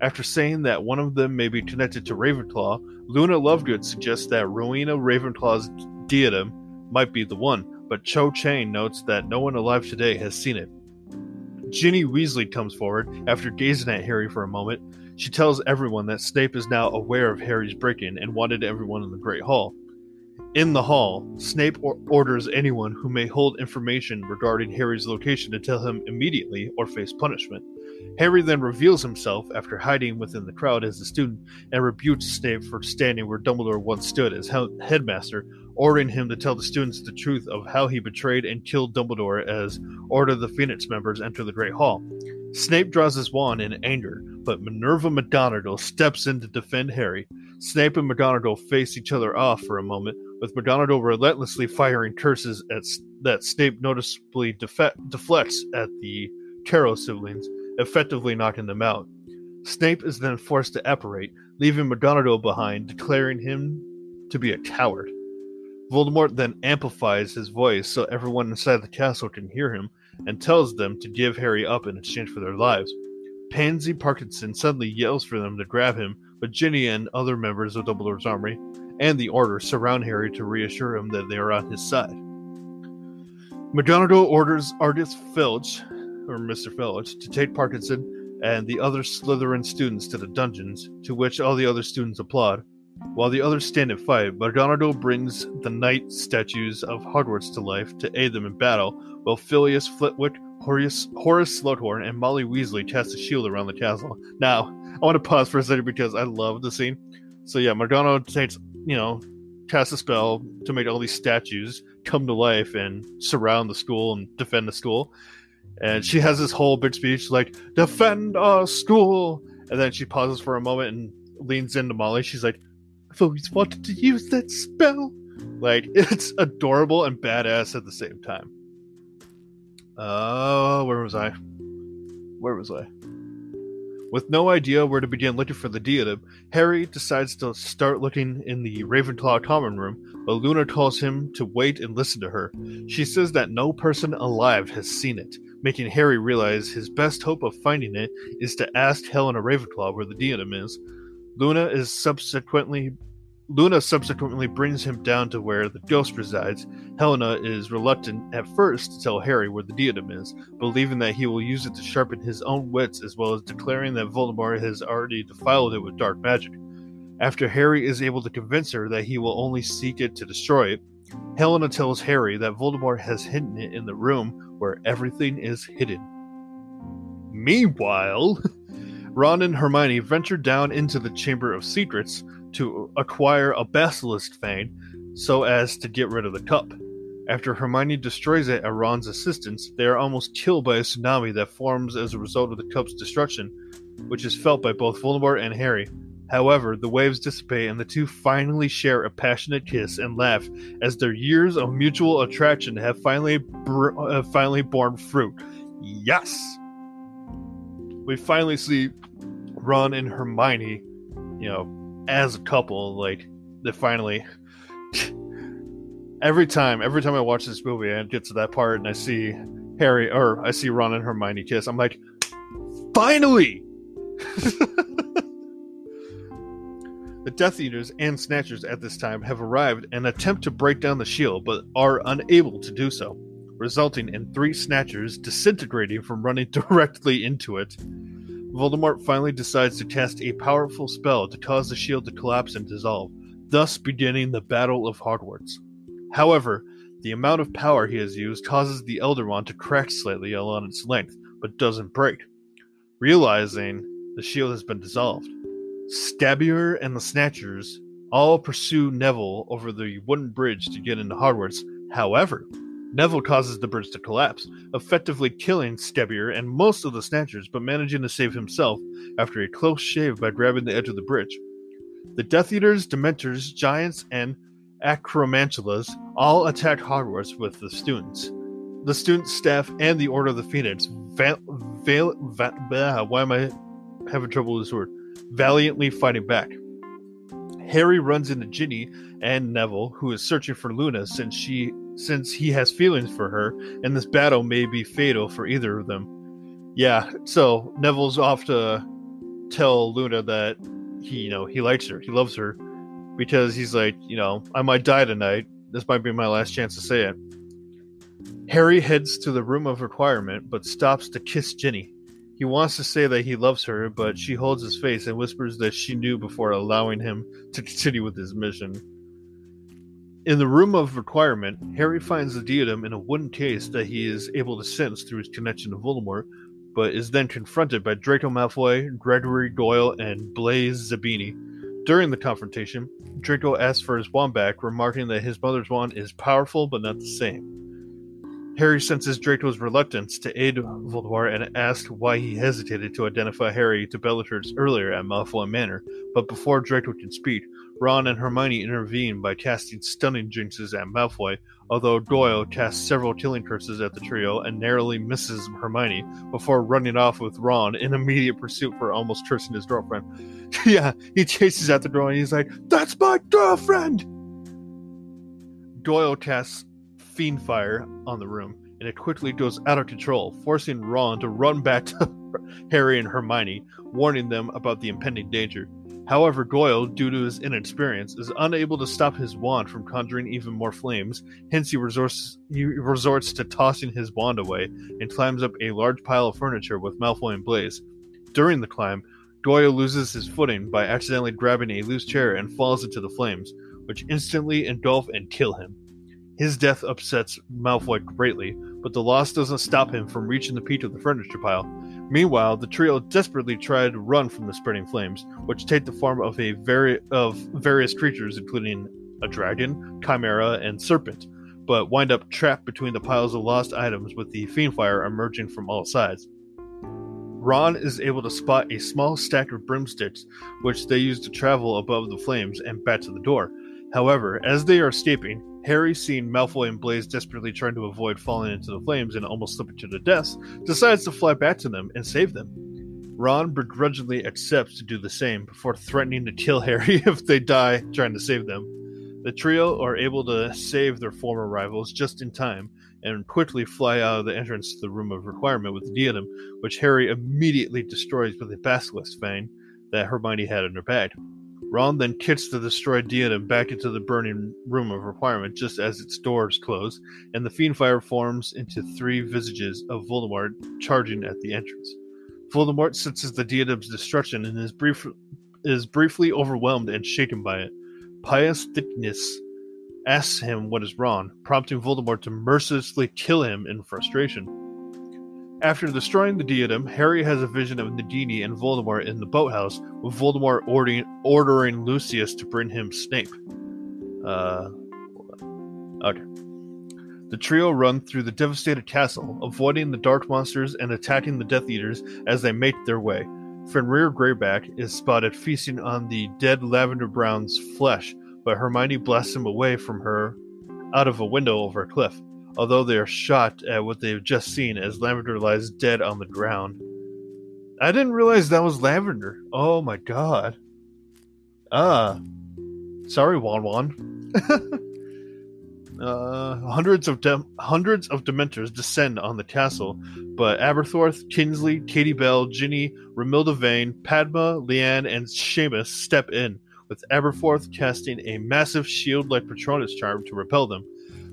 After saying that one of them may be connected to Ravenclaw, Luna Lovegood suggests that Rowena Ravenclaw's diadem might be the one, but Cho Chang notes that no one alive today has seen it. Ginny Weasley comes forward after gazing at Harry for a moment. She tells everyone that Snape is now aware of Harry's break in and wanted everyone in the Great Hall. In the hall, Snape or- orders anyone who may hold information regarding Harry's location to tell him immediately or face punishment. Harry then reveals himself after hiding within the crowd as a student and rebukes Snape for standing where Dumbledore once stood as he- headmaster, ordering him to tell the students the truth of how he betrayed and killed Dumbledore as Order of the Phoenix members enter the Great Hall. Snape draws his wand in anger, but Minerva McGonagall steps in to defend Harry. Snape and McGonagall face each other off for a moment, with McGonagall relentlessly firing curses at that Snape noticeably deflects at the Carroll siblings, effectively knocking them out. Snape is then forced to apparate, leaving McGonagall behind, declaring him to be a coward. Voldemort then amplifies his voice so everyone inside the castle can hear him and tells them to give Harry up in exchange for their lives. Pansy Parkinson suddenly yells for them to grab him, but Ginny and other members of Dumbledore's army and the Order surround Harry to reassure him that they are on his side. McGonagall orders Argus Filch, or Mr. Filch, to take Parkinson and the other Slytherin students to the dungeons, to which all the other students applaud. While the others stand and fight, McGonagall brings the knight statues of Hogwarts to life to aid them in battle, while Filius Flitwick, Horace, Horace Slughorn, and Molly Weasley cast a shield around the castle. Now, I want to pause for a second because I love the scene. So yeah, McGonagall takes, you know, cast a spell to make all these statues come to life and surround the school and defend the school. And she has this whole big speech like, defend our school. And then she pauses for a moment and leans into Molly. She's like, I've always wanted to use that spell. Like, it's adorable and badass at the same time. Oh, where was I? Where was I? With no idea where to begin looking for the diadem, Harry decides to start looking in the Ravenclaw common room, but Luna calls him to wait and listen to her. She says that no person alive has seen it, making Harry realize his best hope of finding it is to ask Helena Ravenclaw where the diadem is. Luna is subsequently Luna subsequently brings him down to where the ghost resides. Helena is reluctant at first to tell Harry where the diadem is, believing that he will use it to sharpen his own wits as well as declaring that Voldemort has already defiled it with dark magic. After Harry is able to convince her that he will only seek it to destroy it, Helena tells Harry that Voldemort has hidden it in the room where everything is hidden. Meanwhile, Ron and Hermione venture down into the Chamber of Secrets to acquire a Basilisk Fang so as to get rid of the cup. After Hermione destroys it at Ron's assistance, they are almost killed by a tsunami that forms as a result of the cup's destruction, which is felt by both Voldemort and Harry. However, the waves dissipate and the two finally share a passionate kiss and laugh as their years of mutual attraction have finally br- uh, finally borne fruit. Yes. We finally see Ron and Hermione, you know, as a couple. Like they finally. every time, every time I watch this movie, I get to that part and I see Harry or I see Ron and Hermione kiss. I'm like, finally. The Death Eaters and Snatchers at this time have arrived and attempt to break down the shield, but are unable to do so, resulting in three Snatchers disintegrating from running directly into it. Voldemort finally decides to cast a powerful spell to cause the shield to collapse and dissolve, thus beginning the Battle of Hogwarts. However, the amount of power he has used causes the Elder Wand to crack slightly along its length, but doesn't break. Realizing the shield has been dissolved, Scabior and the Snatchers all pursue Neville over the wooden bridge to get into Hogwarts. However, Neville causes the bridge to collapse, effectively killing Scabior and most of the Snatchers, but managing to save himself after a close shave by grabbing the edge of the bridge. The Death Eaters, Dementors, Giants, and Acromantulas all attack Hogwarts with the students. The student staff and the Order of the Phoenix. Va- va- why am I having trouble with this word? valiantly fighting back. Harry runs into Ginny and Neville, who is searching for Luna since she since he has feelings for her, and this battle may be fatal for either of them. Yeah, so Neville's off to tell Luna that he, you know, he likes her, he loves her, because he's like, you know, I might die tonight. This might be my last chance to say it. Harry heads to the room of requirement, but stops to kiss Ginny. He wants to say that he loves her, but she holds his face and whispers that she knew before allowing him to continue with his mission. In the room of requirement, Harry finds the diadem in a wooden case that he is able to sense through his connection to Voldemort, but is then confronted by Draco Malfoy, Gregory Goyle, and Blaise Zabini. During the confrontation, Draco asks for his wand back, remarking that his mother's wand is powerful but not the same. Harry senses Draco's reluctance to aid Voldemort and asks why he hesitated to identify Harry to Bellatrix earlier at Malfoy Manor, but before Draco can speak, Ron and Hermione intervene by casting stunning jinxes at Malfoy, although Goyle casts several killing curses at the trio and narrowly misses Hermione before running off with Ron in immediate pursuit for almost cursing his girlfriend. yeah, he chases at the girl and he's like, That's my girlfriend! Goyle casts Fiendfyre on the room, and it quickly goes out of control, forcing Ron to run back to Harry and Hermione, warning them about the impending danger. However, Goyle, due to his inexperience, is unable to stop his wand from conjuring even more flames, hence he resorts, he resorts to tossing his wand away and climbs up a large pile of furniture with Malfoy and Blaise. During the climb, Goyle loses his footing by accidentally grabbing a loose chair and falls into the flames, which instantly engulf and kill him. His death upsets Malfoy greatly, but the loss doesn't stop him from reaching the peak of the furniture pile. Meanwhile, the trio desperately try to run from the spreading flames, which take the form of a vari- of various creatures, including a dragon, chimera, and serpent, but wind up trapped between the piles of lost items with the Fiendfyre emerging from all sides. Ron is able to spot a small stack of broomsticks, which they use to travel above the flames and back to the door. However, as they are escaping, Harry, seeing Malfoy and Blaise desperately trying to avoid falling into the flames and almost slipping to their deaths, decides to fly back to them and save them. Ron begrudgingly accepts to do the same before threatening to kill Harry if they die trying to save them. The trio are able to save their former rivals just in time and quickly fly out of the entrance to the room of requirement with the diadem, which Harry immediately destroys with a basilisk fang that Hermione had in her bag. Ron then kicks the destroyed diadem back into the burning room of requirement just as its doors close, and the Fiendfyre forms into three visages of Voldemort charging at the entrance. Voldemort senses the diadem's destruction and is, brief, is briefly overwhelmed and shaken by it. Pius Thicknesse asks him what is wrong, prompting Voldemort to mercilessly kill him in frustration. After destroying the diadem, Harry has a vision of Nagini and Voldemort in the boathouse, with Voldemort ordering, ordering Lucius to bring him Snape. Uh, okay. The trio run through the devastated castle, avoiding the dark monsters and attacking the Death Eaters as they make their way. Fenrir Greyback is spotted feasting on the dead Lavender Brown's flesh, but Hermione blasts him away from her out of a window over a cliff, although they are shocked at what they have just seen as Lavender lies dead on the ground. I didn't realize that was Lavender. Oh my god. Ah. Sorry, Wan Wan. uh, hundreds of dem- hundreds of Dementors descend on the castle, but Aberforth, Kingsley, Katie Bell, Ginny, Romilda Vane, Padma, Leanne, and Seamus step in, with Aberforth casting a massive shield-like Patronus charm to repel them.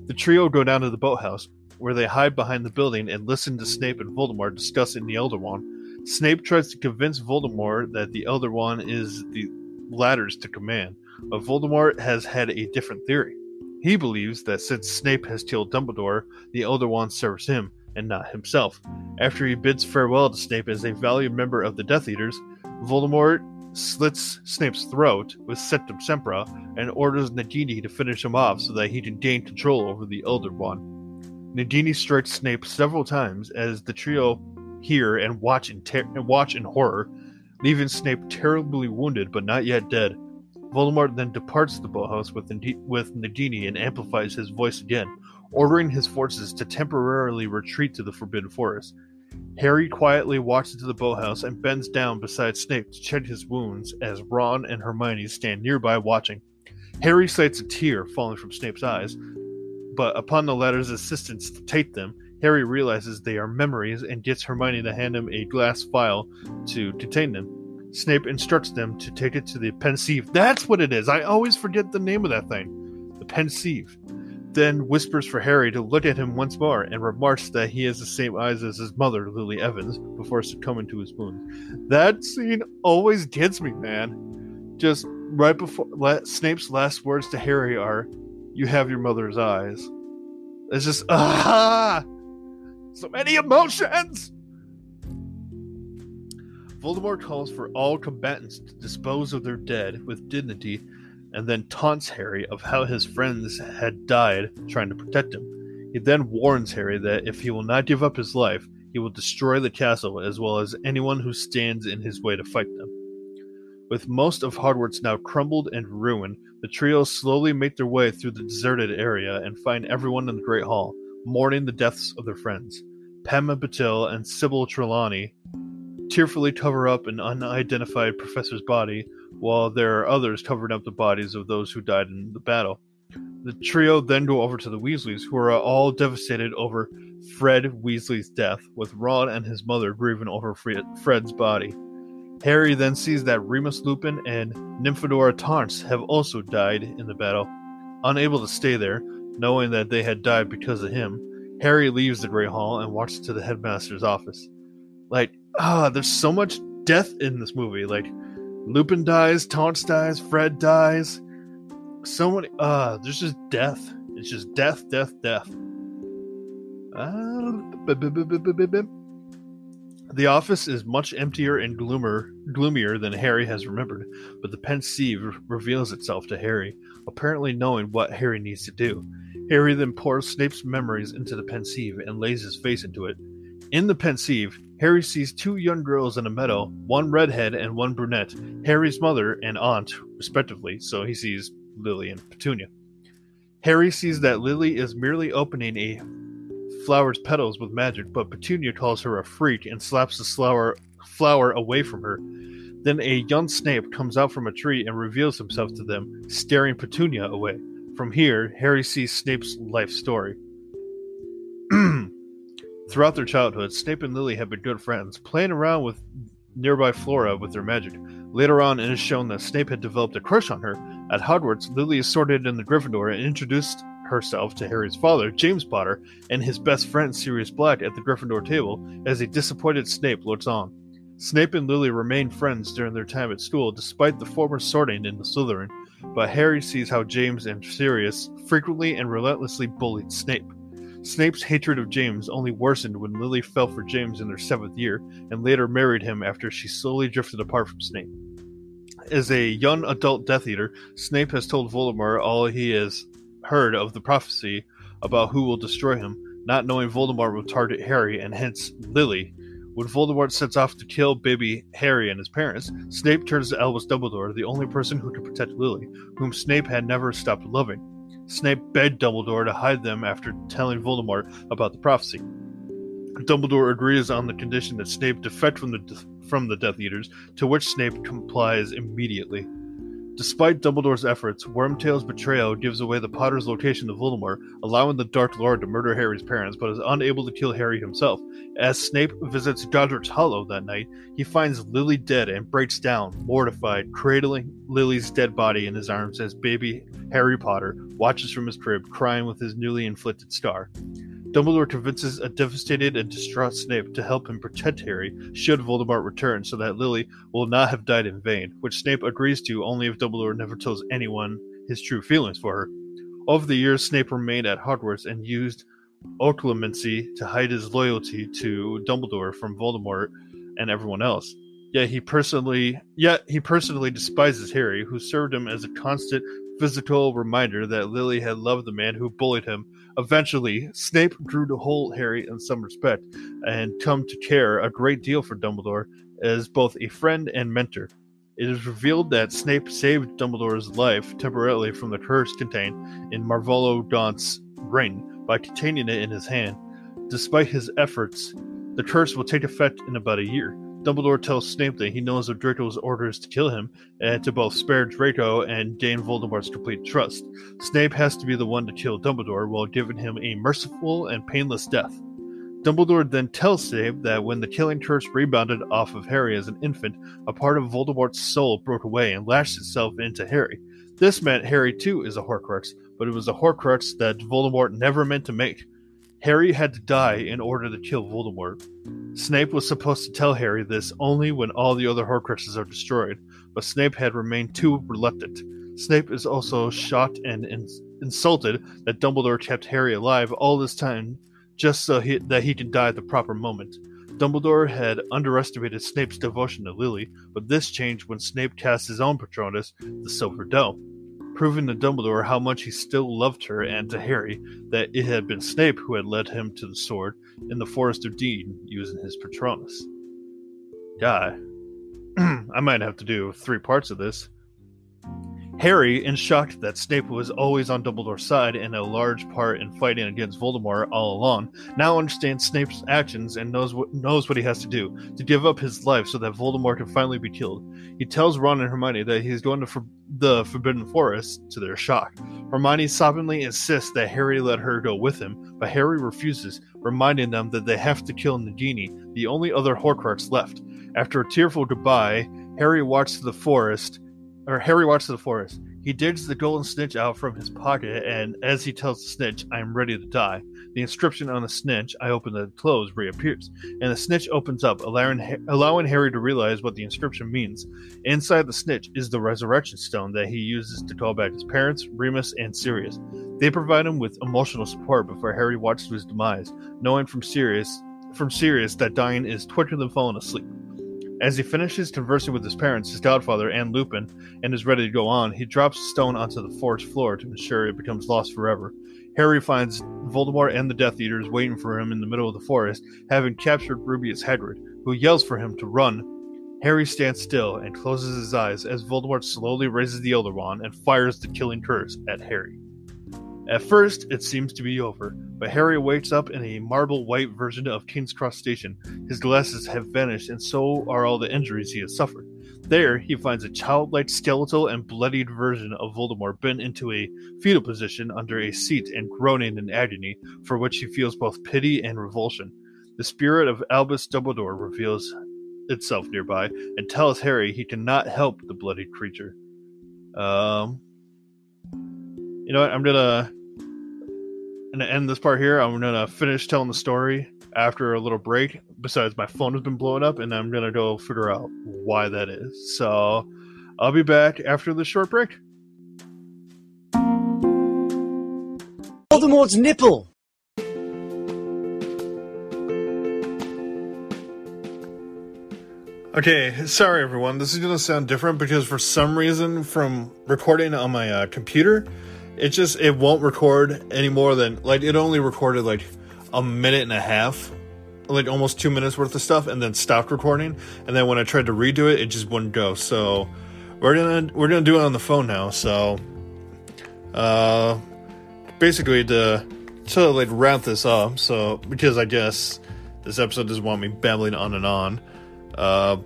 The trio go down to the boathouse, where they hide behind the building and listen to Snape and Voldemort discussing the Elder Wand. Snape tries to convince Voldemort that the Elder Wand is the latter's to command, but Voldemort has had a different theory. He believes that since Snape has killed Dumbledore, the Elder Wand serves him, and not himself. After he bids farewell to Snape as a valued member of the Death Eaters, Voldemort slits Snape's throat with Sectumsempra and orders Nagini to finish him off so that he can gain control over the Elder Wand. Nagini strikes Snape several times as the trio hear and watch in, ter- and watch in horror, leaving Snape terribly wounded but not yet dead. Voldemort then departs the boathouse with, with Nagini and amplifies his voice again, ordering his forces to temporarily retreat to the Forbidden Forest. Harry quietly walks into the boathouse and bends down beside Snape to check his wounds as Ron and Hermione stand nearby watching. Harry sights a tear falling from Snape's eyes, but upon the latter's assistance to take them, Harry realizes they are memories and gets Hermione to hand him a glass vial to contain them. Snape instructs them to take it to the Pensieve. That's what it is. I always forget the name of that thing. The Pensieve. Then whispers for Harry to look at him once more and remarks that he has the same eyes as his mother, Lily Evans, before succumbing to his wounds. That scene always gets me, man. Just right before Snape's last words to Harry are, "You have your mother's eyes." It's just ah, so many emotions. Voldemort calls for all combatants to dispose of their dead with dignity and then taunts Harry of how his friends had died trying to protect him. He then warns Harry that if he will not give up his life, he will destroy the castle as well as anyone who stands in his way to fight them. With most of Hogwarts now crumbled and ruined, the trio slowly make their way through the deserted area and find everyone in the Great Hall, mourning the deaths of their friends. Padma Patil and Sybil Trelawney tearfully cover up an unidentified professor's body, while there are others covering up the bodies of those who died in the battle. The trio then go over to the Weasleys, who are all devastated over Fred Weasley's death, with Ron and his mother grieving over Fred's body. Harry then sees that Remus Lupin and Nymphadora Tonks have also died in the battle. Unable to stay there, knowing that they had died because of him, Harry leaves the Great Hall and walks to the headmaster's office. Like, ah, there's so much death in this movie. Like, Lupin dies, Tonks dies, Fred dies. So many. Ah, there's just death. It's just death, death, death. Uh, the office is much emptier and gloomer, gloomier than Harry has remembered, but the pensieve reveals itself to Harry, apparently knowing what Harry needs to do. Harry then pours Snape's memories into the pensieve and lays his face into it. In the pensieve, Harry sees two young girls in a meadow, one redhead and one brunette, Harry's mother and aunt, respectively, so he sees Lily and Petunia. Harry sees that Lily is merely opening a flower's petals with magic, but Petunia calls her a freak and slaps the flower, flower away from her. Then a young Snape comes out from a tree and reveals himself to them, staring Petunia away. From here, Harry sees Snape's life story. Throughout their childhood, Snape and Lily have been good friends, playing around with nearby flora with their magic. Later on, it is shown that Snape had developed a crush on her. At Hogwarts, Lily is sorted in the Gryffindor and introduced herself to Harry's father, James Potter, and his best friend, Sirius Black, at the Gryffindor table as a disappointed Snape looks on. Snape and Lily remain friends during their time at school, despite the former sorting in the Slytherin. but Harry sees how James and Sirius frequently and relentlessly bullied Snape. Snape's hatred of James only worsened when Lily fell for James in their seventh year and later married him after she slowly drifted apart from Snape. As a young adult Death Eater, Snape has told Voldemort all he has heard of the prophecy about who will destroy him, not knowing Voldemort will target Harry and hence Lily. When Voldemort sets off to kill baby Harry and his parents, Snape turns to Albus Dumbledore, the only person who can protect Lily, whom Snape had never stopped loving. Snape begged Dumbledore to hide them after telling Voldemort about the prophecy. Dumbledore agrees on the condition that Snape defect from the from the Death Eaters, to which Snape complies immediately. Despite Dumbledore's efforts, Wormtail's betrayal gives away the Potter's location to Voldemort, allowing the Dark Lord to murder Harry's parents, but is unable to kill Harry himself. As Snape visits Godric's Hollow that night, he finds Lily dead and breaks down, mortified, cradling Lily's dead body in his arms as baby Harry Potter watches from his crib, crying with his newly inflicted scar. Dumbledore convinces a devastated and distraught Snape to help him protect Harry should Voldemort return so that Lily will not have died in vain, which Snape agrees to only if Dumbledore never tells anyone his true feelings for her. Over the years, Snape remained at Hogwarts and used occlumency to hide his loyalty to Dumbledore from Voldemort and everyone else. Yet he personally yet he personally despises Harry, who served him as a constant physical reminder that Lily had loved the man who bullied him. Eventually, Snape grew to hold Harry in some respect and come to care a great deal for Dumbledore as both a friend and mentor. It is revealed that Snape saved Dumbledore's life temporarily from the curse contained in Marvolo Gaunt's ring by containing it in his hand. Despite his efforts, the curse will take effect in about a year. Dumbledore tells Snape that he knows of Draco's orders to kill him and to both spare Draco and gain Voldemort's complete trust. Snape has to be the one to kill Dumbledore while giving him a merciful and painless death. Dumbledore then tells Snape that when the killing curse rebounded off of Harry as an infant, a part of Voldemort's soul broke away and lashed itself into Harry. This meant Harry too is a Horcrux, but it was a Horcrux that Voldemort never meant to make. Harry had to die in order to kill Voldemort. Snape was supposed to tell Harry this only when all the other Horcruxes are destroyed, but Snape had remained too reluctant. Snape is also shocked and in- insulted that Dumbledore kept Harry alive all this time just so he, that he can die at the proper moment. Dumbledore had underestimated Snape's devotion to Lily, but this changed when Snape cast his own Patronus, the Silver Doe proving to Dumbledore how much he still loved her and to Harry that it had been Snape who had led him to the sword in the Forest of Dean using his Patronus. God, I might have to do three parts of this. Harry, in shock that Snape was always on Dumbledore's side and a large part in fighting against Voldemort all along, now understands Snape's actions and knows what knows what he has to do to give up his life so that Voldemort can finally be killed. He tells Ron and Hermione that he's going to for- the Forbidden Forest to their shock. Hermione sobbingly insists that Harry let her go with him, but Harry refuses, reminding them that they have to kill Nagini, the only other Horcrux left. After a tearful goodbye, Harry walks to the forest or Harry walks to the forest. He digs the golden snitch out from his pocket, and as he tells the snitch, I am ready to die, the inscription on the snitch, I open the close, reappears, and the snitch opens up, allowing, allowing Harry to realize what the inscription means. Inside the snitch is the resurrection stone that he uses to call back his parents, Remus, and Sirius. They provide him with emotional support before Harry watches his demise, knowing from Sirius, from Sirius that dying is quicker than falling asleep. As he finishes conversing with his parents, his godfather, and Lupin, and is ready to go on, he drops the stone onto the forest floor to ensure it becomes lost forever. Harry finds Voldemort and the Death Eaters waiting for him in the middle of the forest, having captured Rubeus Hagrid, who yells for him to run. Harry stands still and closes his eyes as Voldemort slowly raises the Elder Wand and fires the killing curse at Harry. At first, it seems to be over, but Harry wakes up in a marble white version of King's Cross Station. His glasses have vanished, and so are all the injuries he has suffered. There, he finds a childlike skeletal and bloodied version of Voldemort bent into a fetal position under a seat and groaning in agony, for which he feels both pity and revulsion. The spirit of Albus Dumbledore reveals itself nearby and tells Harry he cannot help the bloodied creature. Um, you know what? I'm gonna gonna end this part here. I'm gonna finish telling the story after a little break. Besides, my phone has been blowing up, and I'm gonna go figure out why that is. So I'll be back after this short break. Voldemort's nipple. Okay, sorry everyone. This is going to sound different because for some reason, from recording on my uh, computer, it just it won't record any more than like it only recorded like a minute and a half, like almost two minutes worth of stuff, and then stopped recording. And then when I tried to redo it, it just wouldn't go. So we're gonna we're gonna do it on the phone now. So, uh, basically to to like wrap this up. So because I guess this episode doesn't want me babbling on and on. Uh,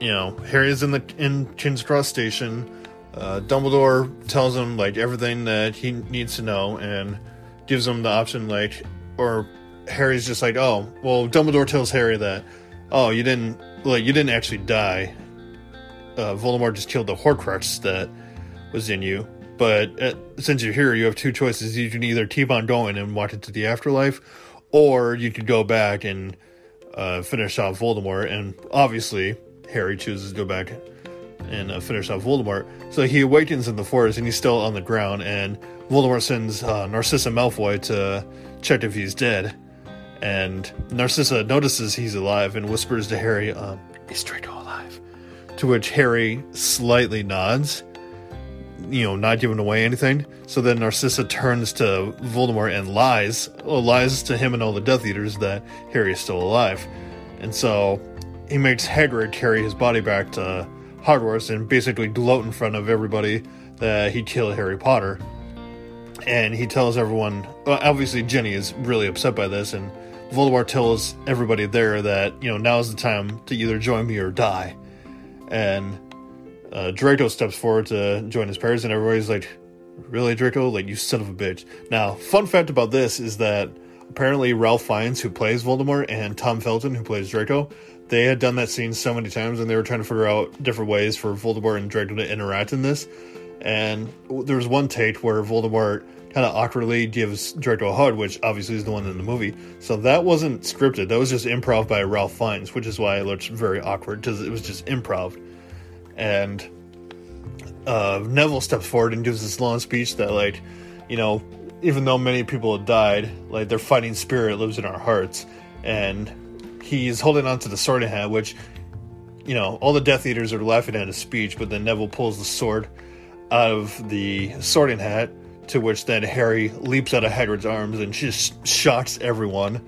you know, Harry's in the in King's Cross Station. Uh, Dumbledore tells him like everything that he needs to know and gives him the option like, or Harry's just like, oh, well, Dumbledore tells Harry that, oh, you didn't like you didn't actually die. Uh, Voldemort just killed the Horcrux that was in you. But uh, since you're here, you have two choices. You can either keep on going and walk into the afterlife, or you could go back and uh, finish off Voldemort. And obviously, Harry chooses to go back and uh, finish off Voldemort. So he awakens in the forest and he's still on the ground. And Voldemort sends uh, Narcissa Malfoy to check if he's dead. And Narcissa notices he's alive and whispers to Harry, um, "Is Draco alive?" To which Harry slightly nods, you know, not giving away anything. So then Narcissa turns to Voldemort and lies, lies to him and all the Death Eaters that Harry is still alive. And so he makes Hagrid carry his body back to Hogwarts and basically gloat in front of everybody that he killed Harry Potter. And he tells everyone, well, obviously Ginny is really upset by this, and Voldemort tells everybody there that, you know, now's the time to either join me or die. And uh, Draco steps forward to join his parents, and everybody's like, Really, Draco? Like, you son of a bitch. Now, fun fact about this is that apparently Ralph Fiennes, who plays Voldemort, and Tom Felton, who plays Draco, they had done that scene so many times, and they were trying to figure out different ways for Voldemort and Draco to interact in this. And there was one take where Voldemort kind of awkwardly gives Draco a hug, which obviously is the one in the movie. So that wasn't scripted. That was just improv by Ralph Fiennes, which is why it looked very awkward because it was just improv. And uh, Neville steps forward and gives this long speech that, like, you know, even though many people have died, like their fighting spirit lives in our hearts, and he's holding on to the Sorting Hat, which, you know, all the Death Eaters are laughing at his speech, but then Neville pulls the sword out of the Sorting Hat, to which then Harry leaps out of Hagrid's arms and just shocks everyone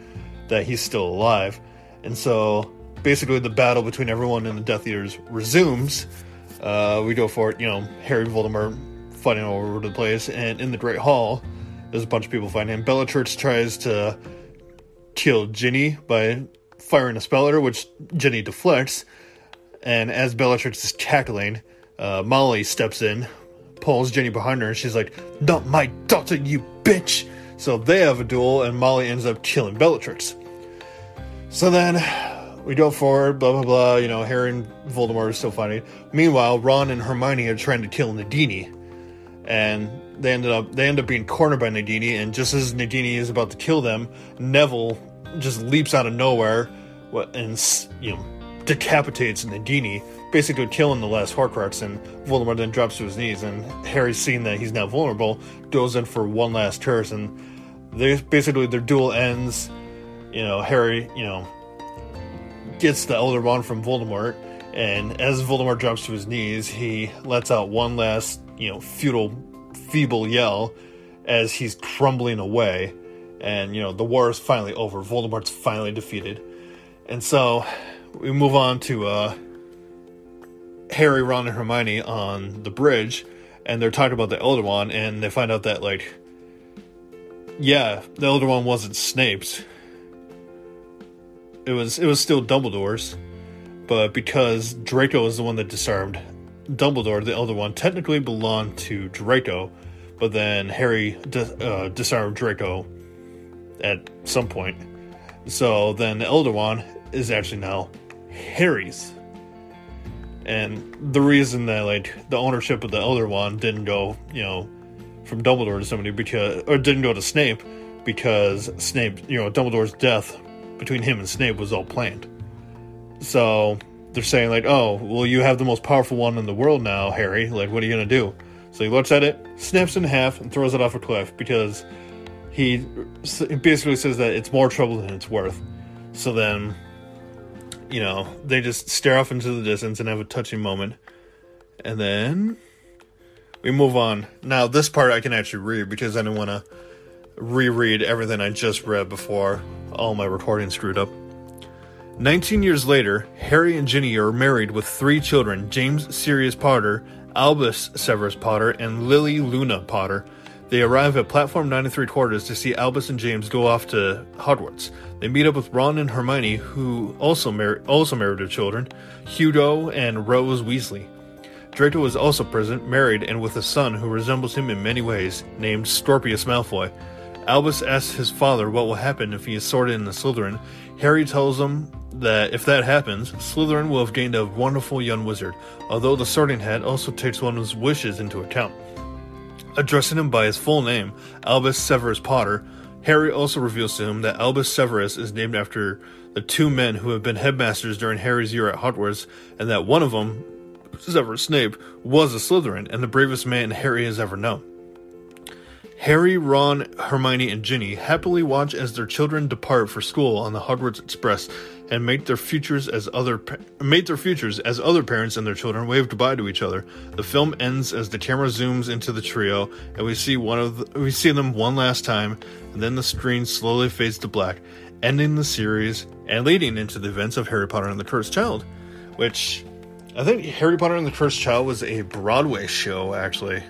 that he's still alive, and so basically the battle between everyone and the Death Eaters resumes. Uh, we go for it, you know, Harry Voldemort fighting all over the place, and in the Great Hall, there's a bunch of people fighting him. Bellatrix tries to kill Ginny by firing a spell at her, which Ginny deflects. And as Bellatrix is tackling, uh, Molly steps in, pulls Ginny behind her, and she's like, Not my daughter, you bitch! So they have a duel, and Molly ends up killing Bellatrix. So then we go forward, blah blah blah. You know, Harry and Voldemort are still fighting. Meanwhile, Ron and Hermione are trying to kill Nagini, and they ended up they end up being cornered by Nagini. And just as Nagini is about to kill them, Neville just leaps out of nowhere and you know decapitates Nagini, basically killing the last Horcrux. And Voldemort then drops to his knees, and Harry, seeing that he's now vulnerable, goes in for one last curse, and they basically their duel ends. You know, Harry, you know, gets the Elder Wand from Voldemort, and as Voldemort drops to his knees, he lets out one last, you know, futile, feeble yell as he's crumbling away. And, you know, the war is finally over. Voldemort's finally defeated. And so we move on to uh, Harry, Ron, and Hermione on the bridge, and they're talking about the Elder Wand, and they find out that, like, yeah, the Elder Wand wasn't Snape's it was it was still Dumbledore's, but because Draco is the one that disarmed Dumbledore, the Elder Wand technically belonged to Draco, but then Harry uh, disarmed Draco at some point. So then the Elder Wand is actually now Harry's. And the reason that like the ownership of the Elder Wand didn't go, you know, from Dumbledore to somebody because or didn't go to Snape because Snape, you know, Dumbledore's death between him and Snape was all planned. So they're saying like, "Oh, well, you have the most powerful one in the world now, Harry. Like, what are you gonna do?" So he looks at it, snaps it in half, and throws it off a cliff because he basically says that it's more trouble than it's worth. So then, you know, they just stare off into the distance and have a touching moment. And then we move on. Now, this part I can actually read because I didn't want to reread everything I just read before all my recording screwed up. 19 years later, Harry and Ginny are married with three children James Sirius Potter, Albus Severus Potter, and Lily Luna Potter. They arrive at platform 93 quarters to see Albus and James go off to Hogwarts. They meet up with Ron and Hermione, who also, mar- also married with children, Hugo and Rose Weasley. Draco is also present, married, and with a son who resembles him in many ways, named Scorpius Malfoy. Albus asks his father what will happen if he is sorted in the Slytherin. Harry tells him that if that happens, Slytherin will have gained a wonderful young wizard, although the sorting hat also takes one's wishes into account. Addressing him by his full name, Albus Severus Potter, Harry also reveals to him that Albus Severus is named after the two men who have been headmasters during Harry's year at Hogwarts, and that one of them, Severus Snape, was a Slytherin and the bravest man Harry has ever known. Harry, Ron, Hermione, and Ginny happily watch as their children depart for school on the Hogwarts Express and make their futures as other make their futures as other parents and their children wave goodbye to each other. The film ends as the camera zooms into the trio and we see one of the, we see them one last time and then the screen slowly fades to black, ending the series and leading into the events of Harry Potter and the Cursed Child, which I think Harry Potter and the Cursed Child was a Broadway show actually.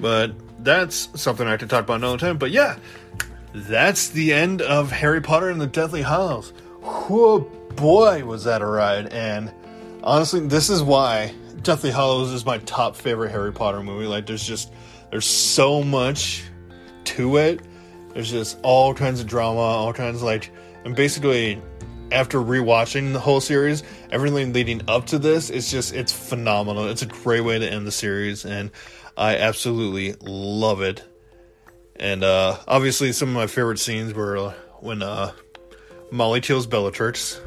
But that's something I could talk about another time. But yeah, that's the end of Harry Potter and the Deathly Hallows. Whoa, boy, was that a ride! And honestly, this is why Deathly Hallows is my top favorite Harry Potter movie. Like, there's just there's so much to it. There's just all kinds of drama, all kinds of like, and basically, after rewatching the whole series, everything leading up to this, it's just it's phenomenal. It's a great way to end the series, and I absolutely love it. And uh, obviously, some of my favorite scenes were when uh, Molly kills Bellatrix.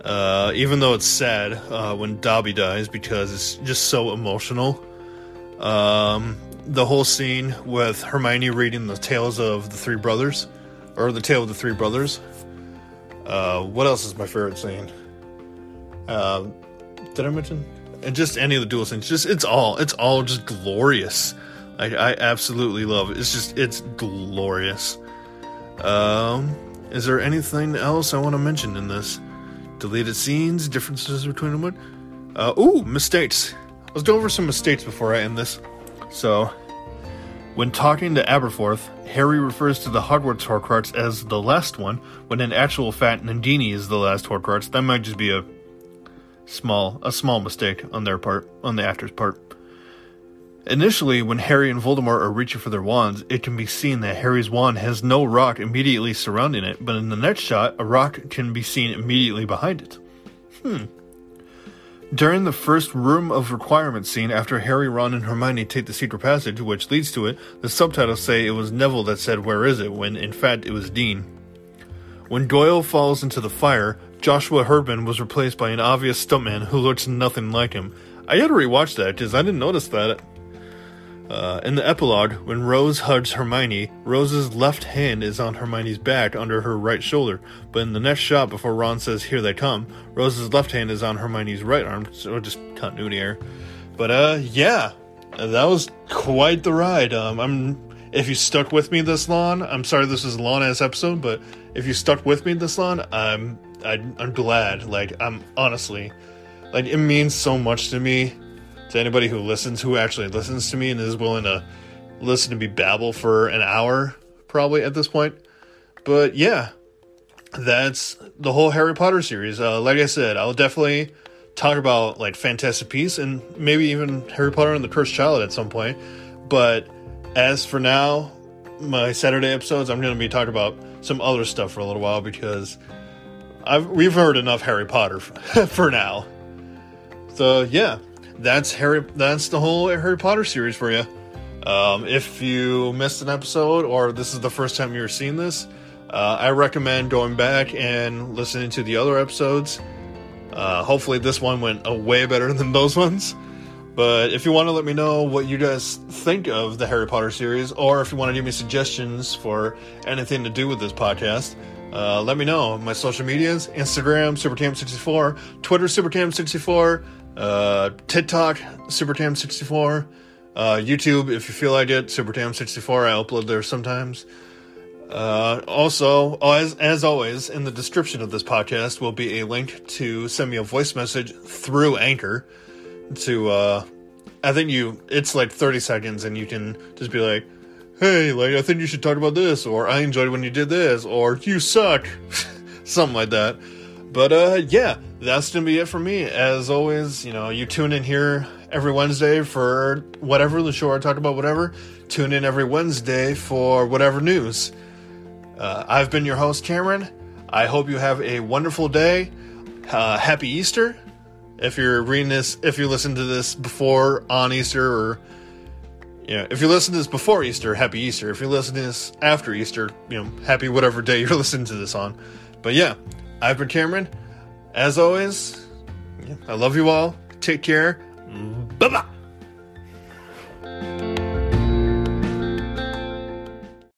Uh, even though it's sad uh, when Dobby dies because it's just so emotional. Um, the whole scene with Hermione reading the tales of the three brothers, or the tale of the three brothers. Uh, what else is my favorite scene? Uh, did I mention? And just any of the duel scenes. Just it's all it's all just glorious. I, I absolutely love it. It's just it's glorious. Um, is there anything else I want to mention in this? Deleted scenes, differences between them. What? Uh, ooh, mistakes. Let's go over some mistakes before I end this. So, when talking to Aberforth, Harry refers to the Hogwarts Horcrux as the last one, when in actual fact Nagini is the last Horcrux. That might just be a small a small mistake on their part, on the actor's part. Initially, when Harry and Voldemort are reaching for their wands, it can be seen that Harry's wand has no rock immediately surrounding it, but in the next shot, a rock can be seen immediately behind it. Hmm. During the first Room of Requirement scene, after Harry, Ron, and Hermione take the secret passage, which leads to it, the subtitles say it was Neville that said, Where is it? when in fact it was Dean. When Goyle falls into the fire, Joshua Herdman was replaced by an obvious stuntman who looks nothing like him. I had to rewatch that because I didn't notice that. Uh, in the epilogue, when Rose hugs Hermione, Rose's left hand is on Hermione's back under her right shoulder, but in the next shot before Ron says, Here they come, Rose's left hand is on Hermione's right arm, so just continuity error. But, uh, yeah, that was quite the ride. Um, I'm, if you stuck with me this long, I'm sorry this is a long ass episode, but if you stuck with me this long, I'm, I, I'm glad. Like, I'm honestly, like, it means so much to me to anybody who listens, who actually listens to me and is willing to listen to me babble for an hour, probably at this point. But yeah, that's the whole Harry Potter series. Uh, like I said, I'll definitely talk about like Fantastic Beasts and maybe even Harry Potter and the Cursed Child at some point. But as for now, my Saturday episodes, I'm going to be talking about some other stuff for a little while because I've we've heard enough Harry Potter for, for now. So yeah, that's Harry. That's the whole Harry Potter series for you. Um, if you missed an episode or this is the first time you're seeing this, uh, I recommend going back and listening to the other episodes. Uh, hopefully, this one went uh, way better than those ones. But if you want to let me know what you guys think of the Harry Potter series, or if you want to give me suggestions for anything to do with this podcast, uh, let me know. My social medias Instagram, SuperCam64, Twitter, SuperTam64, uh, TikTok, SuperTam64, uh, YouTube, if you feel like it, SuperTam64. I upload there sometimes. Uh, also, as as always, in the description of this podcast will be a link to send me a voice message through Anchor. To uh, I think you, it's like thirty seconds, and you can just be like, "Hey, like I think you should talk about this," or "I enjoyed when you did this," or "You suck," something like that. But uh, yeah, that's gonna be it for me. As always, you know, you tune in here every Wednesday for whatever the show I talk about, whatever. Tune in every Wednesday for whatever news. Uh, I've been your host, Cameron. I hope you have a wonderful day. Uh, happy Easter. If you're reading this, if you listen to this before on Easter, or you know, if you listen to this before Easter, happy Easter. If you listen to this after Easter, you know, happy whatever day you're listening to this on. But yeah, I've been Cameron. As always, I love you all. Take care. Bye bye.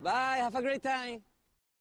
Bye, have a great time.